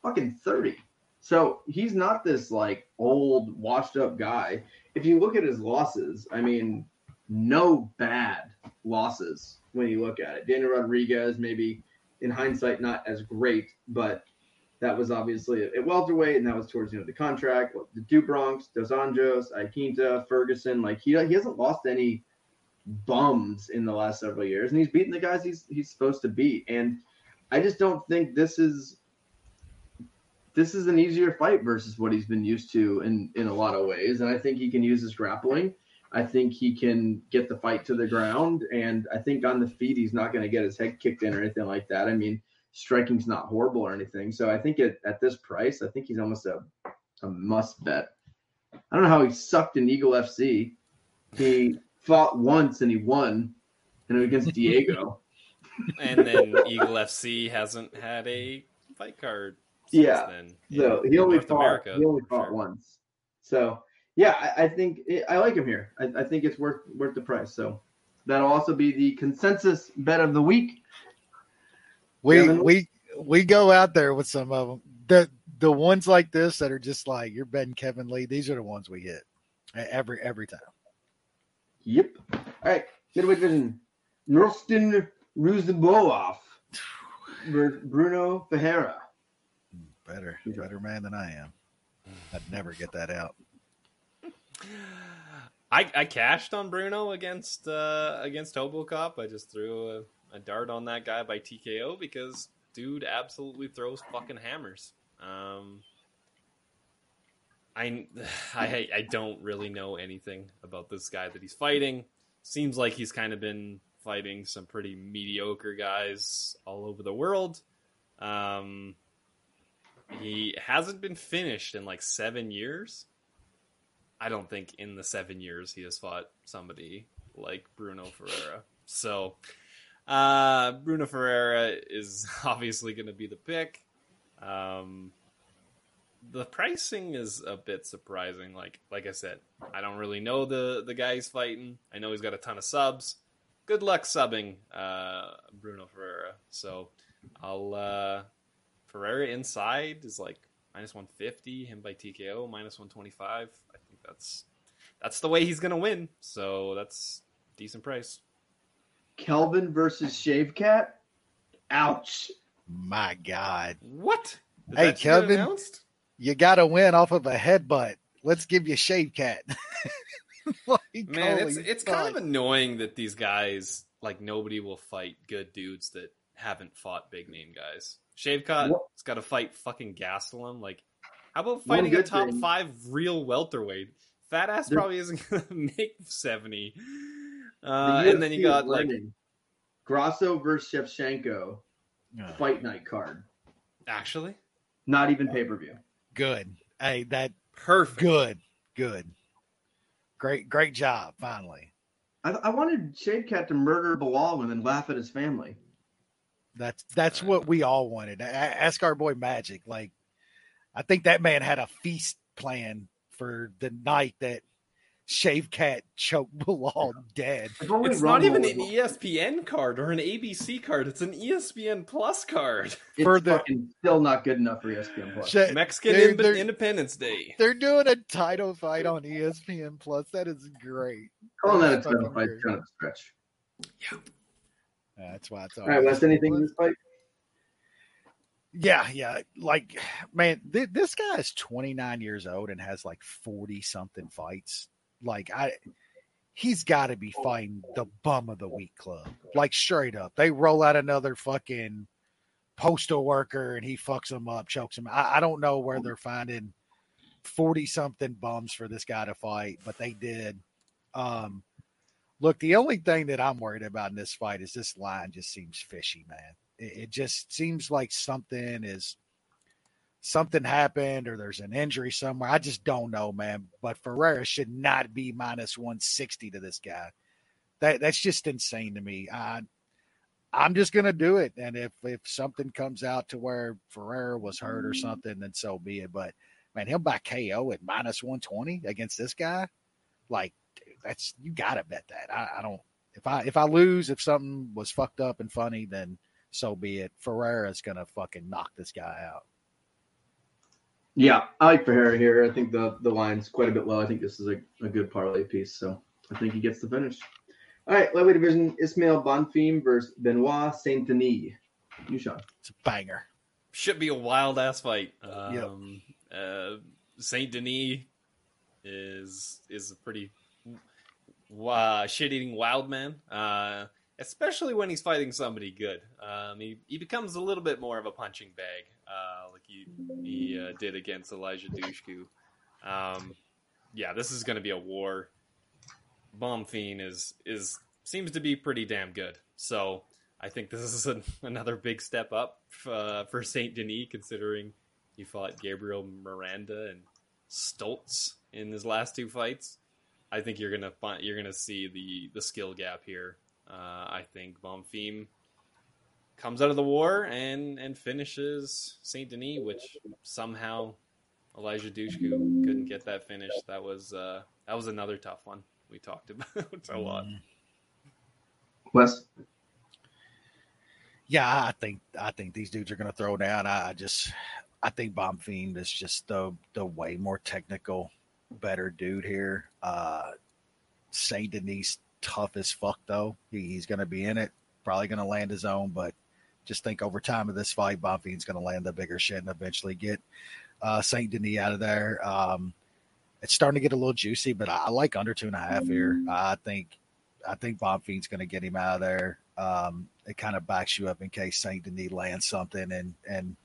fucking 30. So he's not this like old washed up guy. If you look at his losses, I mean, no bad losses when you look at it. Daniel Rodriguez, maybe in hindsight, not as great, but that was obviously at welterweight, and that was towards the of the contract. The Do Bronx, Dos Anjos, Iaquinta, Ferguson, like he he hasn't lost any bums in the last several years, and he's beaten the guys he's he's supposed to beat. And I just don't think this is this is an easier fight versus what he's been used to in in a lot of ways. And I think he can use his grappling. I think he can get the fight to the ground, and I think on the feet he's not going to get his head kicked in or anything like that. I mean, striking's not horrible or anything. So I think at, at this price, I think he's almost a a must bet. I don't know how he sucked in Eagle FC. He fought once and he won, and it was against <laughs> Diego. and then Eagle FC hasn't had a fight card. Since Yeah. Then. So in he only North fought. America, he only fought sure. once. So yeah, I, I think eh, I like him here. I, I think it's worth worth the price. So that'll also be the consensus bet of the week. We Kevin? we we go out there with some of them. The the ones like this that are just like you're betting Kevin Lee. These are the ones we hit every every time. Yep. All right, middleweight division: Rustin Ruziboff versus Bruno Ferreira. Better better man than I am. I'd never get that out. I, I cashed on Bruno against uh, against Hobocop. I just threw a, a dart on that guy by TKO because dude absolutely throws fucking hammers. Um, I, <sighs> I I don't really know anything about this guy that he's fighting. Seems like he's kind of been fighting some pretty mediocre guys all over the world. Um, he hasn't been finished in like seven years. I don't think in the seven years he has fought somebody like Bruno Ferreira. So uh, Bruno Ferreira is <laughs> obviously going to be the pick. Um, the pricing is a bit surprising. Like like I said, I don't really know the the guy he's fighting. I know he's got a ton of subs. Good luck subbing uh, Bruno Ferreira. So I'll uh, Ferreira inside is like minus 150. Him by TKO minus 125. I think that's that's the way he's gonna win. So that's decent price. Kelvin versus Shavkat. Ouch. My God, What? Did Hey, that just get Kelvin. announced? you got to win off of a headbutt. Let's give you Shavkat. <laughs> like, Man, it's holy it's fuck. kind of annoying that these guys like nobody will fight good dudes that haven't fought big name guys. Shavkat What- has got to fight fucking Gastelum. Like, how about fighting a top thing- five real welterweight? Fat ass There- probably isn't <laughs> gonna make seventy. The Uh, and then you got like learning. Grasso versus Shevchenko Yeah. fight night card. actually Not even pay per view. good. Hey, that perfect. good, good, great, great job. Finally, I, I wanted Shavkat to murder Belal and then laugh at his family. That's that's uh, what we all wanted. A- Ask our boy Magic. Like, I think that man had a feast plan for the night that Shavkat choked <laughs> Belal dead. It's not even an ESPN card or an ABC card. It's an ESPN Plus card. <laughs> It's for the- still not good enough for ESPN Plus. Sh- Mexican They're- Inde- they're- Independence Day. They're doing a title fight on ESPN Plus. That is great. Calling that a title fight is kind of a stretch. That's why it's All right, Wes, anything in this fight? Yeah, yeah. Like, man, th- this guy is 29 years old and has like 40 something fights. Like, I, he's got to be fighting the bum of the week club. Like, straight up. They roll out another fucking postal worker and he fucks him up, chokes him. I, I don't know where they're finding 40 something bums for this guy to fight, but they did. Um, look, the only thing that I'm worried about in this fight is this line just seems fishy, man. It, it just seems like something is something happened or there's an injury somewhere. I just don't know, man. But Ferreira should not be minus 160 to this guy. That that's just insane to me. I I'm just gonna do it. And if if something comes out to where Ferreira was hurt or something, then so be it. But man, he'll buy KO at minus 120 against this guy. Like that's you gotta bet that. I, I don't if I if I lose, if something was fucked up and funny, then so be it. Ferreira's gonna fucking knock this guy out. Yeah, I like Ferreira here. I think the the line's quite a bit low. I think this is a, a good parlay piece, so I think he gets the finish. All right, lightweight division: Ismael Bonfim versus Benoit Saint Denis. You Shaun. It's a banger. Should be a wild ass fight. Um, uh, Saint Denis is is a pretty uh, shit eating wild man. Uh, especially when he's fighting somebody good. Um, he, he becomes a little bit more of a punching bag, uh, like he, he uh, did against Elijah Dushku. Um, yeah, this is going to be a war. Bonfim is is seems to be pretty damn good. So I think this is an, <laughs> another big step up uh, for Saint Denis, considering he fought Gabriel Miranda and Stolze in his last two fights. I think you're gonna find you're gonna see the the skill gap here. Uh, I think Bonfim comes out of the war and and finishes Saint Denis, which somehow Elijah Dushku couldn't get that finish. That was uh, that was another tough one we talked <laughs> about a lot. Wes. Yeah, I think I think these dudes are going to throw down. I, I just I think Bonfim is just the the way more technical, better dude here. Uh Saint Denis tough as fuck though. He, he's going to be in it, probably going to land his own, but just think over time of this fight, Bonfim's going to land the bigger shit and eventually get uh, Saint Denis out of there. Um, it's starting to get a little juicy, but I, I like under two and a half here. I think I think Bomb going to get him out of there. Um, it kind of backs you up in case Saint Denis lands something and and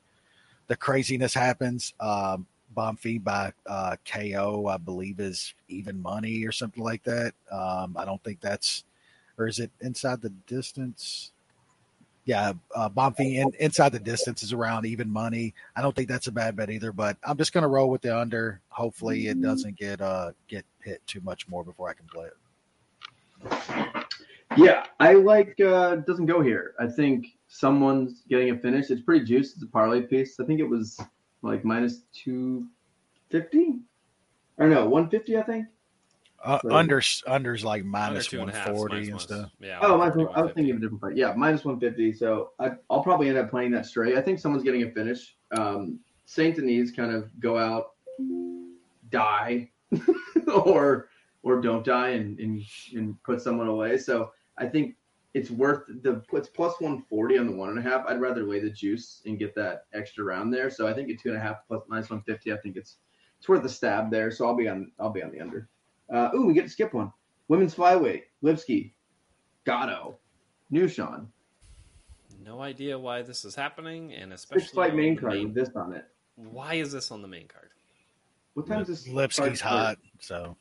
the craziness happens. Um, Bomb by uh, KO, I believe, is even money or something like that. Um, I don't think that's, or is it inside the distance? Yeah, uh, Bomb in, inside the distance is around even money. I don't think that's a bad bet either, but I'm just going to roll with the under. Hopefully, it doesn't get uh, get hit too much more before I can play it. Yeah, I like uh doesn't go here. I think someone's getting a finish. It's pretty juiced. It's a parlay piece. I think it was like minus two fifty. Or no, one fifty, I think. Uh, So- under unders like Under minus two and one a half minus and stuff. Yeah, Oh, I was, I was thinking of a different fight. Yeah, minus one fifty. So I, I'll probably end up playing that straight. I think someone's getting a finish. Um, Saint Denis kind of go out, die, <laughs> or or don't die and, and and put someone away. So I think it's worth the it's plus one forty on the one and a half. I'd rather lay the juice and get that extra round there. So I think at two and a half plus minus one fifty, I think it's it's worth the stab there. So I'll be on I'll be on the under. Uh, ooh, we get to skip one. Women's flyweight, Lipski, Gatto, New Shaun. No idea why this is happening, and especially Six fight main card main- with this on it. Why is this on the main card? What time is this? Lipski's hot, so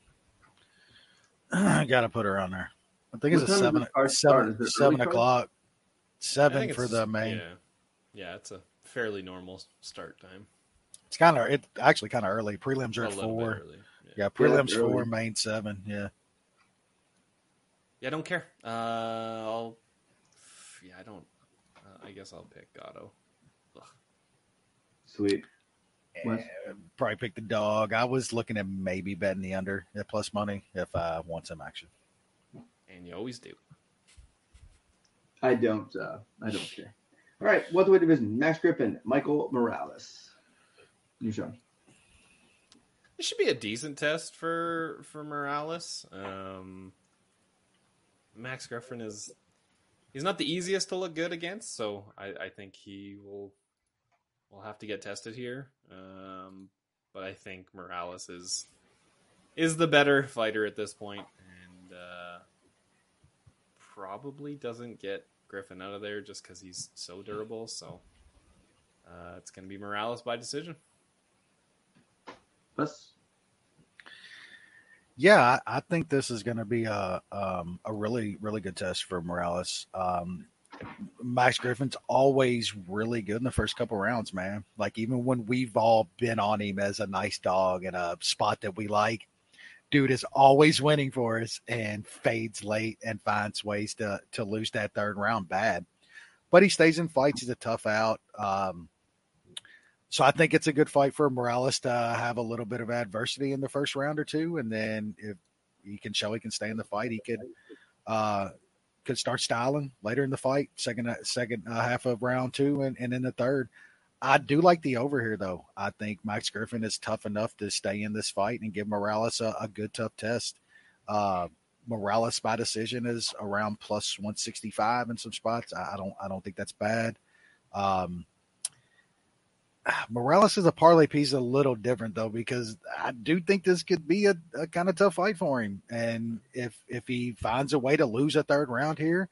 <clears throat> I got to put her on there. I think it's a time does seven this card start? seven Is it early seven card? o'clock. Seven for the main. Yeah, yeah, it's a fairly normal start time. It's kind of it actually kind of early. Prelims are A at four. early. Yeah. Yeah, prelims it's early. four, main seven. Yeah, Yeah, I don't care. Uh, I'll. Yeah, I don't. Uh, I guess I'll pick Gatto. Ugh. Sweet. Wes? Eh, probably pick the dog. I was looking at maybe betting the under at plus money if I want some action. And you always do. I don't. Uh, I don't care. All right, welterweight division: Max Griffin, Michael Morales. You Shaun. It should be a decent test for for Morales. Um, Max Griffin is he's not the easiest to look good against, so I, I think he will will have to get tested here. Um, but I think Morales is is the better fighter at this point, and uh, probably doesn't get Griffin out of there just because he's so durable. So uh, it's going to be Morales by decision. Let's Yeah, I, I think this is going to be a um, a really really good test for Morales. Um, Max Griffin's always really good in the first couple rounds, man. Like even when we've all been on him as a nice dog in a spot that we like, dude is always winning for us and fades late and finds ways to to lose that third round bad. But he stays in fights. He's a tough out. Um, so I think it's a good fight for Morales to have a little bit of adversity in the first round or two, and then if he can show he can stay in the fight, he could uh, could start styling later in the fight, second second uh, half of round two, and, and in the third. I do like the over here though. I think Max Griffin is tough enough to stay in this fight and give Morales a, a good tough test. Uh, Morales by decision is around plus 165 in some spots. I, I don't I don't think that's bad. Um, Morales is a parlay piece a little different though because I do think this could be a, a kind of tough fight for him, and if if he finds a way to lose a third round here,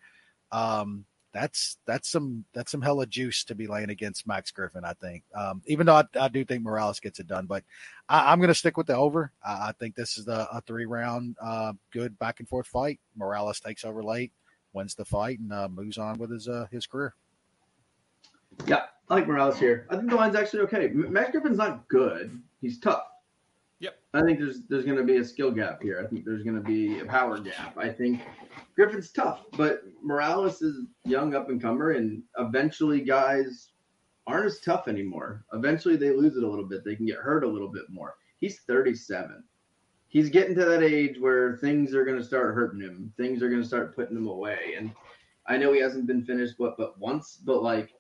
um, that's that's some that's some hella juice to be laying against Max Griffin. I think, um, even though I, I, do think Morales gets it done, but I, am going to stick with the over. I, I think this is a, a three round uh, good back and forth fight. Morales takes over late, wins the fight, and uh, moves on with his uh, his career. Yeah, I like Morales here. I think the line's actually okay. Max Griffin's not good. He's tough. Yep. I think there's there's going to be a skill gap here. I think there's going to be a power gap. I think Griffin's tough, but Morales is young up and comer, and eventually guys aren't as tough anymore. Eventually they lose it a little bit. They can get hurt a little bit more. He's 37. He's getting to that age where things are going to start hurting him. Things are going to start putting him away. And I know he hasn't been finished, but but once, but like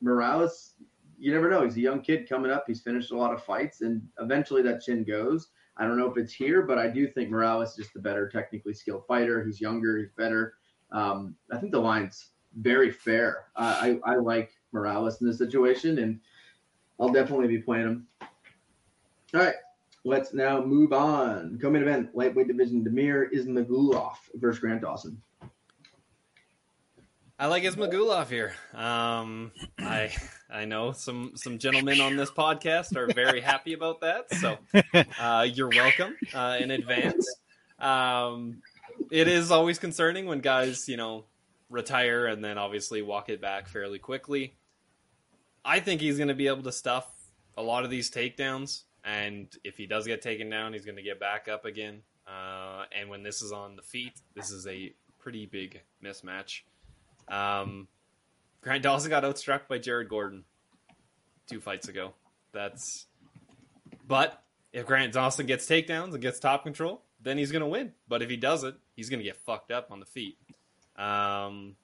Morales, you never know. He's a young kid coming up. He's finished a lot of fights, and eventually that chin goes. I don't know if it's here, but I do think Morales is just the better technically skilled fighter. He's younger. He's better. Um, I think the line's very fair. I, I, like Morales in this situation, and I'll definitely be playing him. All right, let's now move on. Coming event, lightweight division, Damir Ismagulov versus Grant Dawson. I like Ismagulov here. Um, I I know some some gentlemen on this podcast are very <laughs> happy about that, so <laughs> uh, you're welcome uh, in advance. Um, it is always concerning when guys, you know, retire and then obviously walk it back fairly quickly. I think he's going to be able to stuff a lot of these takedowns, and if he does get taken down, he's going to get back up again. Uh, and when this is on the feet, this is a pretty big mismatch. Um, Grant Dawson got outstruck by Jared Gordon two fights ago. That's but if Grant Dawson gets takedowns and gets top control, then he's gonna win. But if he doesn't, he's gonna get fucked up on the feet. Um,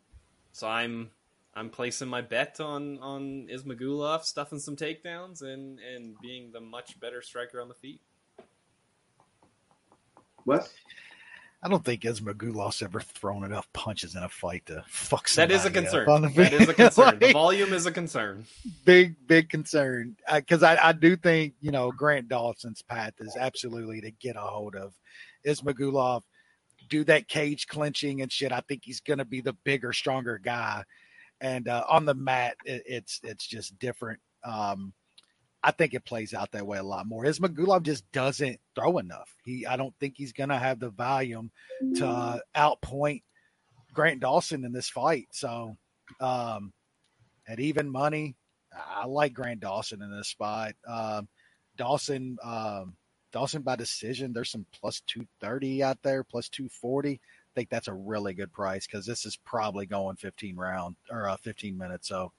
so I'm I'm placing my bet on on Ismagulov stuffing some takedowns and and being the much better striker on the feet. What? I don't think Ismagulov's ever thrown enough punches in a fight to fuck That is a concern. That is a <laughs> concern. The volume is a concern. big, big concern because I, I do think you know Grant Dawson's path is absolutely to get a hold of Ismagulov, do that cage clinching and shit. I think he's going to be the bigger, stronger guy, and uh, on the mat, it, it's it's just different. Um, I think it plays out that way a lot more. Ismagulov just doesn't throw enough. He, I don't think he's going to have the volume to uh, outpoint Grant Dawson in this fight. So, um, at even money, I like Grant Dawson in this spot. Um, Dawson, um, Dawson by decision. There's some plus two thirty out there, plus two forty. I think that's a really good price because this is probably going fifteen round or uh, fifteen minutes. So,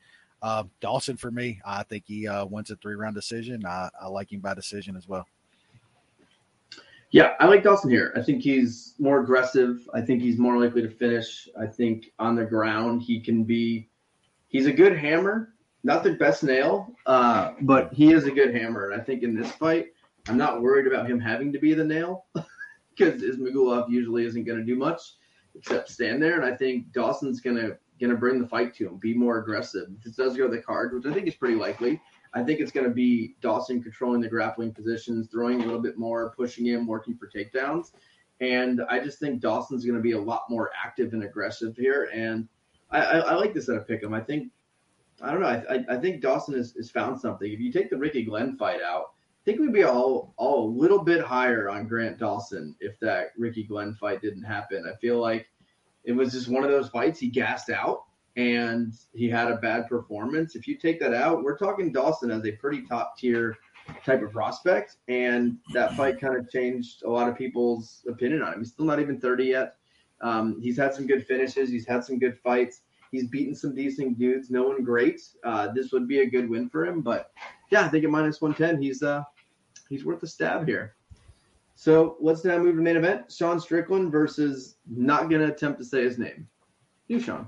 uh, Dawson for me, I think he uh, wins a three round decision. I, I like him by decision as well. Yeah, I like Dawson here. I think he's more aggressive. I think he's more likely to finish. I think on the ground he can be. He's a good hammer, not the best nail, uh, but he is a good hammer. And I think in this fight, I'm not worried about him having to be the nail <laughs> because Ismagulov usually isn't going to do much except stand there. And I think Dawson's going to going to bring the fight to him, be more aggressive. If this does go to the card, which I think is pretty likely, I think it's going to be Dawson controlling the grappling positions, throwing a little bit more, pushing him, working for takedowns. And I just think Dawson's going to be a lot more active and aggressive here. And I, I, I like this at a him. I think, I don't know, I, I, I think Dawson has, has found something. If you take the Ricky Glenn fight out, I think we'd be all all a little bit higher on Grant Dawson if that Ricky Glenn fight didn't happen. I feel like it was just one of those fights he gassed out and he had a bad performance. If you take that out, we're talking Dawson as a pretty top tier type of prospect, and that fight kind of changed a lot of people's opinion on him. He's still not even 30 yet. Um, he's had some good finishes. He's had some good fights. He's beaten some decent dudes. No one great. Uh, this would be a good win for him, but yeah, I think at minus 110, he's uh, he's worth a stab here. So let's now move to the main event. Sean Strickland versus not gonna attempt to say his name. You, Shaun.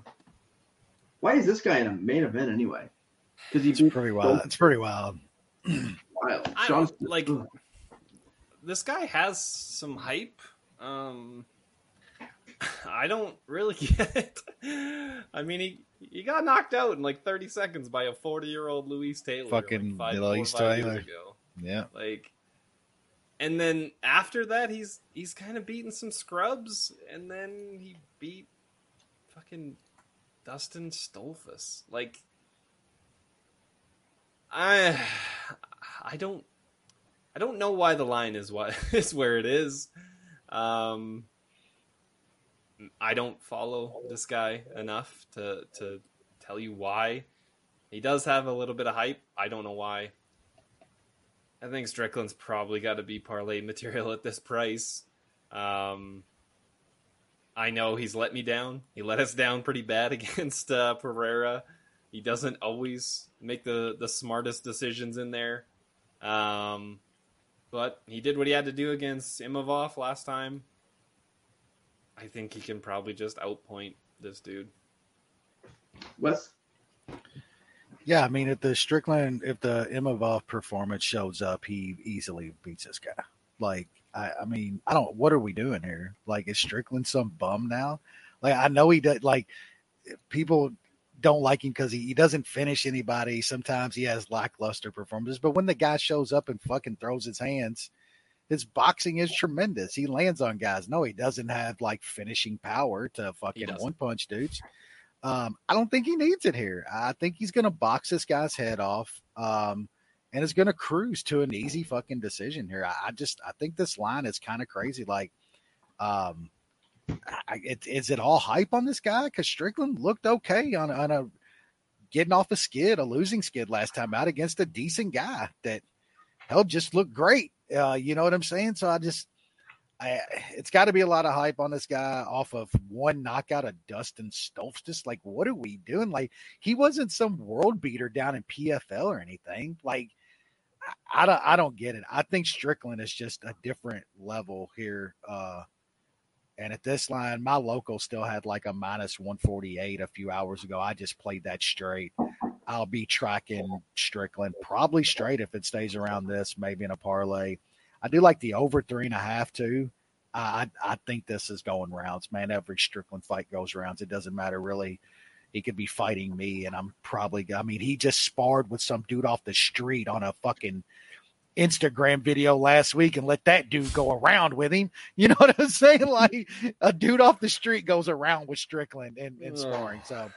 Why is this guy in a main event anyway? Because he's It's pretty wild. It's pretty wild. wild. I Sean's don't, like this guy has some hype. Um, I don't really <laughs> get it. I mean, he he got knocked out in like 30 seconds by a 40 year old Louis Taylor. Fucking like five, Louis four or five Taylor. Years ago. Yeah. Like, and then after that, he's he's kind of beaten some scrubs, and then he beat fucking Dustin Stoltzfus. Like, I I don't I don't know why the line is what <laughs> is where it is. Um, I don't follow this guy enough to to tell you why. He does have a little bit of hype. I don't know why. I think Strickland's probably got to be parlay material at this price. Um, I know he's let me down. He let us down pretty bad <laughs> against uh, Pereira. He doesn't always make the, the smartest decisions in there. Um, but he did what he had to do against Imavov last time. I think he can probably just outpoint this dude. Wes. Yeah, I mean, if the Strickland, if the Imavov performance shows up, he easily beats this guy. Like, I, I mean, I don't. What are we doing here? Like, is Strickland some bum now? Like, I know he does. Like, people don't like him because he, he doesn't finish anybody. Sometimes he has lackluster performances, but when the guy shows up and fucking throws his hands, his boxing is tremendous. He lands on guys. No, he doesn't have like finishing power to fucking one punch dudes. Um, I don't think he needs it here. I think he's going to box this guy's head off, um, and is going to cruise to an easy fucking decision here. I, I just I think this line is kind of crazy. Like, um, I, it, is it all hype on this guy? Because Strickland looked okay on on a getting off a skid, a losing skid last time out against a decent guy that hell just looked great. Uh, you know what I'm saying? So I just I, it's got to be a lot of hype on this guy off of one knockout of Dustin. Just like, what are we doing? Like, he wasn't some world beater down in PFL or anything. Like, I, I don't, I don't get it. I think Strickland is just a different level here. Uh, and at this line, my local still had like a minus 148 a few hours ago. I just played that straight. I'll be tracking Strickland probably straight if it stays around this, maybe in a parlay. I do like the over three and a half too. I I think this is going rounds, man. Every Strickland fight goes rounds. It doesn't matter really. He could be fighting me, and I'm probably. I mean, he just sparred with some dude off the street on a fucking Instagram video last week, and let that dude go around with him. <laughs> You know what I'm saying? <laughs> Like a dude off the street goes around with Strickland and, and sparring. So,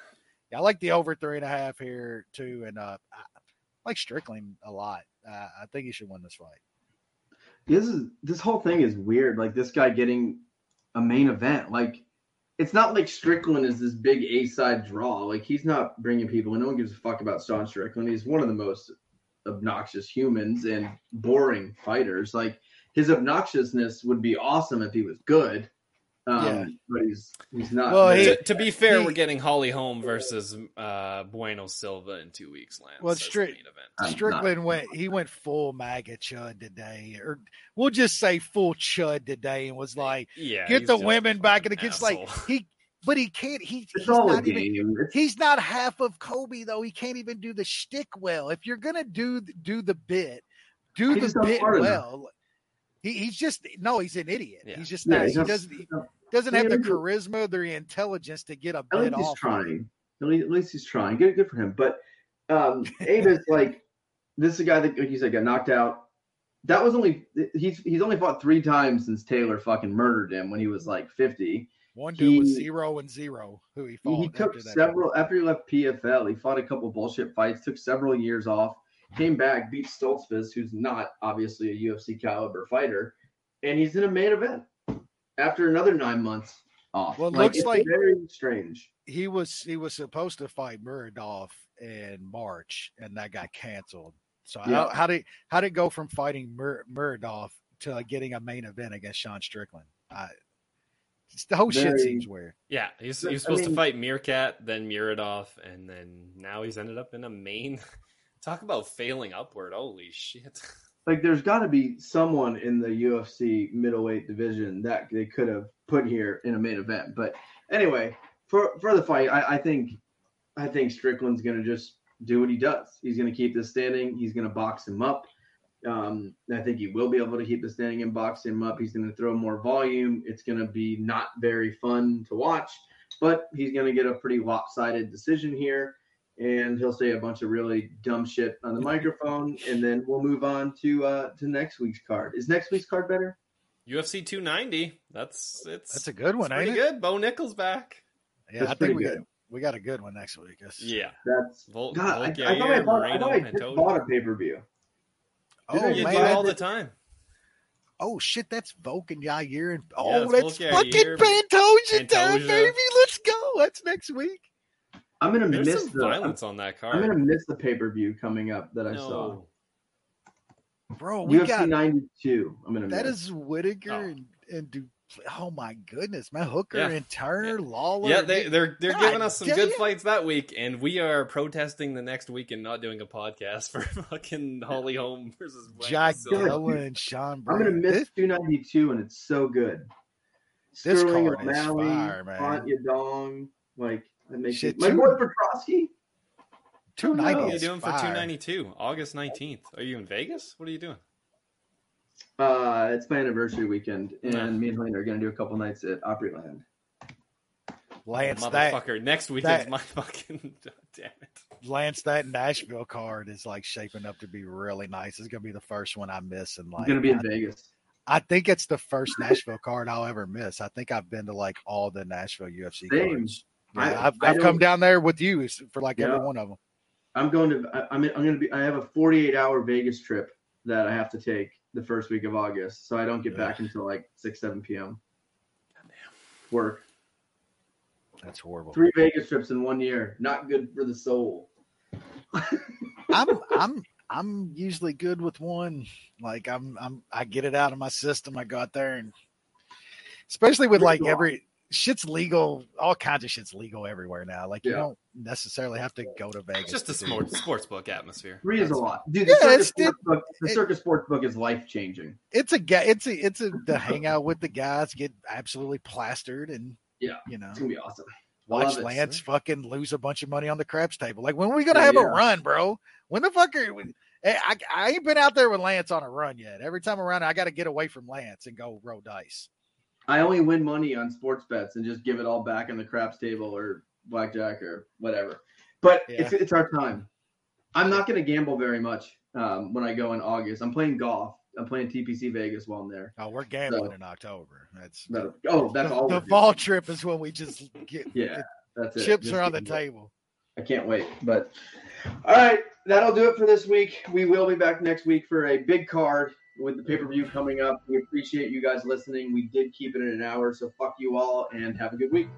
yeah, I like the over three and a half here too, and uh, I like Strickland a lot. Uh, I think he should win this fight. This is this whole thing is weird. Like this guy getting a main event. Like it's not like Strickland is this big A side draw. Like he's not bringing people. and No one gives a fuck about Sean Strickland. He's one of the most obnoxious humans and boring fighters. Like his obnoxiousness would be awesome if he was good. Um, Yeah. but he's he's not. Well, he- to, to be fair, he- we're getting Holly Holm versus uh, Bueno Silva in two weeks, Lance. Well, as Stri- event. I'm Strickland went he went full MAGA chud today, or we'll just say full chud today, and was like, Yeah, get the women back in the kids. Like he, but he can't. He, it's he's all not even. game. It's- He's not half of Colby though. He can't even do the shtick well. If you're gonna do do the bit, do He's the just not bit smart enough. Well. He, he's just no. He's an idiot. Yeah. He's just yeah, not. he's he not- doesn't. He doesn't have the charisma, the intelligence to get a think bit he's off. trying. At least, at least he's trying. Good, good for him. But um, <laughs> Abus like this is a guy that, like you said, got knocked out. That was only he's he's only fought three times since Taylor fucking murdered him when he was like fifty. One dude was zero and zero. Who he He, fought he took after that. several after he left PFL. He fought a couple bullshit fights. Took several years off. Came back, beat Stoltzfus, who's not obviously a UFC caliber fighter, and he's in a main event after another nine months off. Well, it looks it's like- very strange. he was he was supposed to fight Muradov in March, and that got canceled. So Yeah. how, how did how did it go from fighting Mur- Muradov to uh, getting a main event against Sean Strickland? I, the whole shit seems weird. Yeah, he's, I he was supposed mean- to fight Meerkat, then Muradov, and then now he's ended up in a main. Talk about failing upward. Holy shit. <laughs> like there's got to be someone in the UFC middleweight division that they could have put here in a main event. But anyway, for for the fight, I, I think I think Strickland's gonna just do what he does. He's gonna keep this standing. He's gonna box him up. Um, I think he will be able to keep the standing and box him up. He's gonna throw more volume. It's gonna be not very fun to watch, but he's gonna get a pretty lopsided decision here and he'll say a bunch of really dumb shit on the microphone, and then we'll move on to uh to next week's card. Is next week's card better? UFC 290. That's it's That's a good one, it's pretty ain't it? good. Bo Nickal back. Yeah, That's I think we good. got, we got a good one next week. It's- Yeah. That's Vol- God. I, I thought I bought, I thought I just bought a pay per view. Oh Did I you just do buy man! all the time. Oh shit, that's Volk and Yair and oh, Yeah, it's that's Volk, fucking Yair, Pantoja time, Pantoja. baby. Let's go. That's next week. I'm gonna There's miss some the. I'm, on that card. I'm gonna miss the pay per view coming up that I saw. Bro, we UFC got 92. I'm gonna that miss. is Whittaker Oh. and, and Du- oh my goodness, man, Hooker Yeah. and Turner, Lawler. Yeah, they, they're they're God giving us some good damn. fights that week, and we are protesting the next week and not doing a podcast <laughs> for fucking Holly Holm versus Wayne Jack Silva. Dilla and Sean I'm gonna miss This- 292, and it's so good. This Sterling card is O'Malley, fire, man. Font Yadong, like that makes Shit, it. My boy Petroski. Two What are you doing for fire. 292? August 19th. Are you in Vegas? What are you doing? Uh, it's my anniversary weekend, and Nah. me and Helena are gonna do a couple nights at Opryland. Lance that Motherfucker. Next weekend's that- my <laughs> fucking. Damn it. Lance that Nashville card is like shaping up to be really nice. It's gonna be the first one I miss in I'm like gonna be in I, Vegas. I think it's the first Nashville card I'll ever miss. I think I've been to like all the Nashville UFC Same. cards. Yeah, I- I've come down there with you for like every one of them. I'm going to. I, I'm. I'm gonna be. I have a 48 hour Vegas trip that I have to take the first week of August, so I don't get back until like six, seven p.m. Work That's horrible. three Vegas trips in one year. Not good for the soul. <laughs> I'm I'm I'm usually good with one. Like I'm I'm I get it out of my system. I go out there and especially with like every shit's legal, all kinds of shit's legal everywhere now. Like you don't necessarily have to go to Vegas. It's just a to sports, sports book atmosphere. Three is a lot, dude. Yeah, The circus, it's- sports book, the it- circus sports book is life changing. It's a ga- it's a it's a to hang out with the guys, get absolutely plastered, and Yeah. you know It's gonna be awesome. Watch love it. Lance fucking lose a bunch of money on the craps table. Like when are we gonna Yeah, have a run, bro? When the fuck are we? Hey, I, I ain't been out there with Lance on a run yet. Every time around, I got to get away from Lance and go roll dice. I only win money on sports bets and just give it all back on the craps table or blackjack or whatever. But it's it's our time. I'm not going to gamble very much um, when I go in August. I'm playing golf. I'm playing TPC Vegas while I'm there. Oh, we're gambling So- in October. That's No, oh, that's the, all. the fall trip is when we just get Yeah, that's it. chips Just are on the getting- table. I can't wait. But all right, that'll do it for this week. We will be back next week for a big card with the pay per view coming up. We appreciate you guys listening. We did keep it in an hour, so fuck you all and have a good week.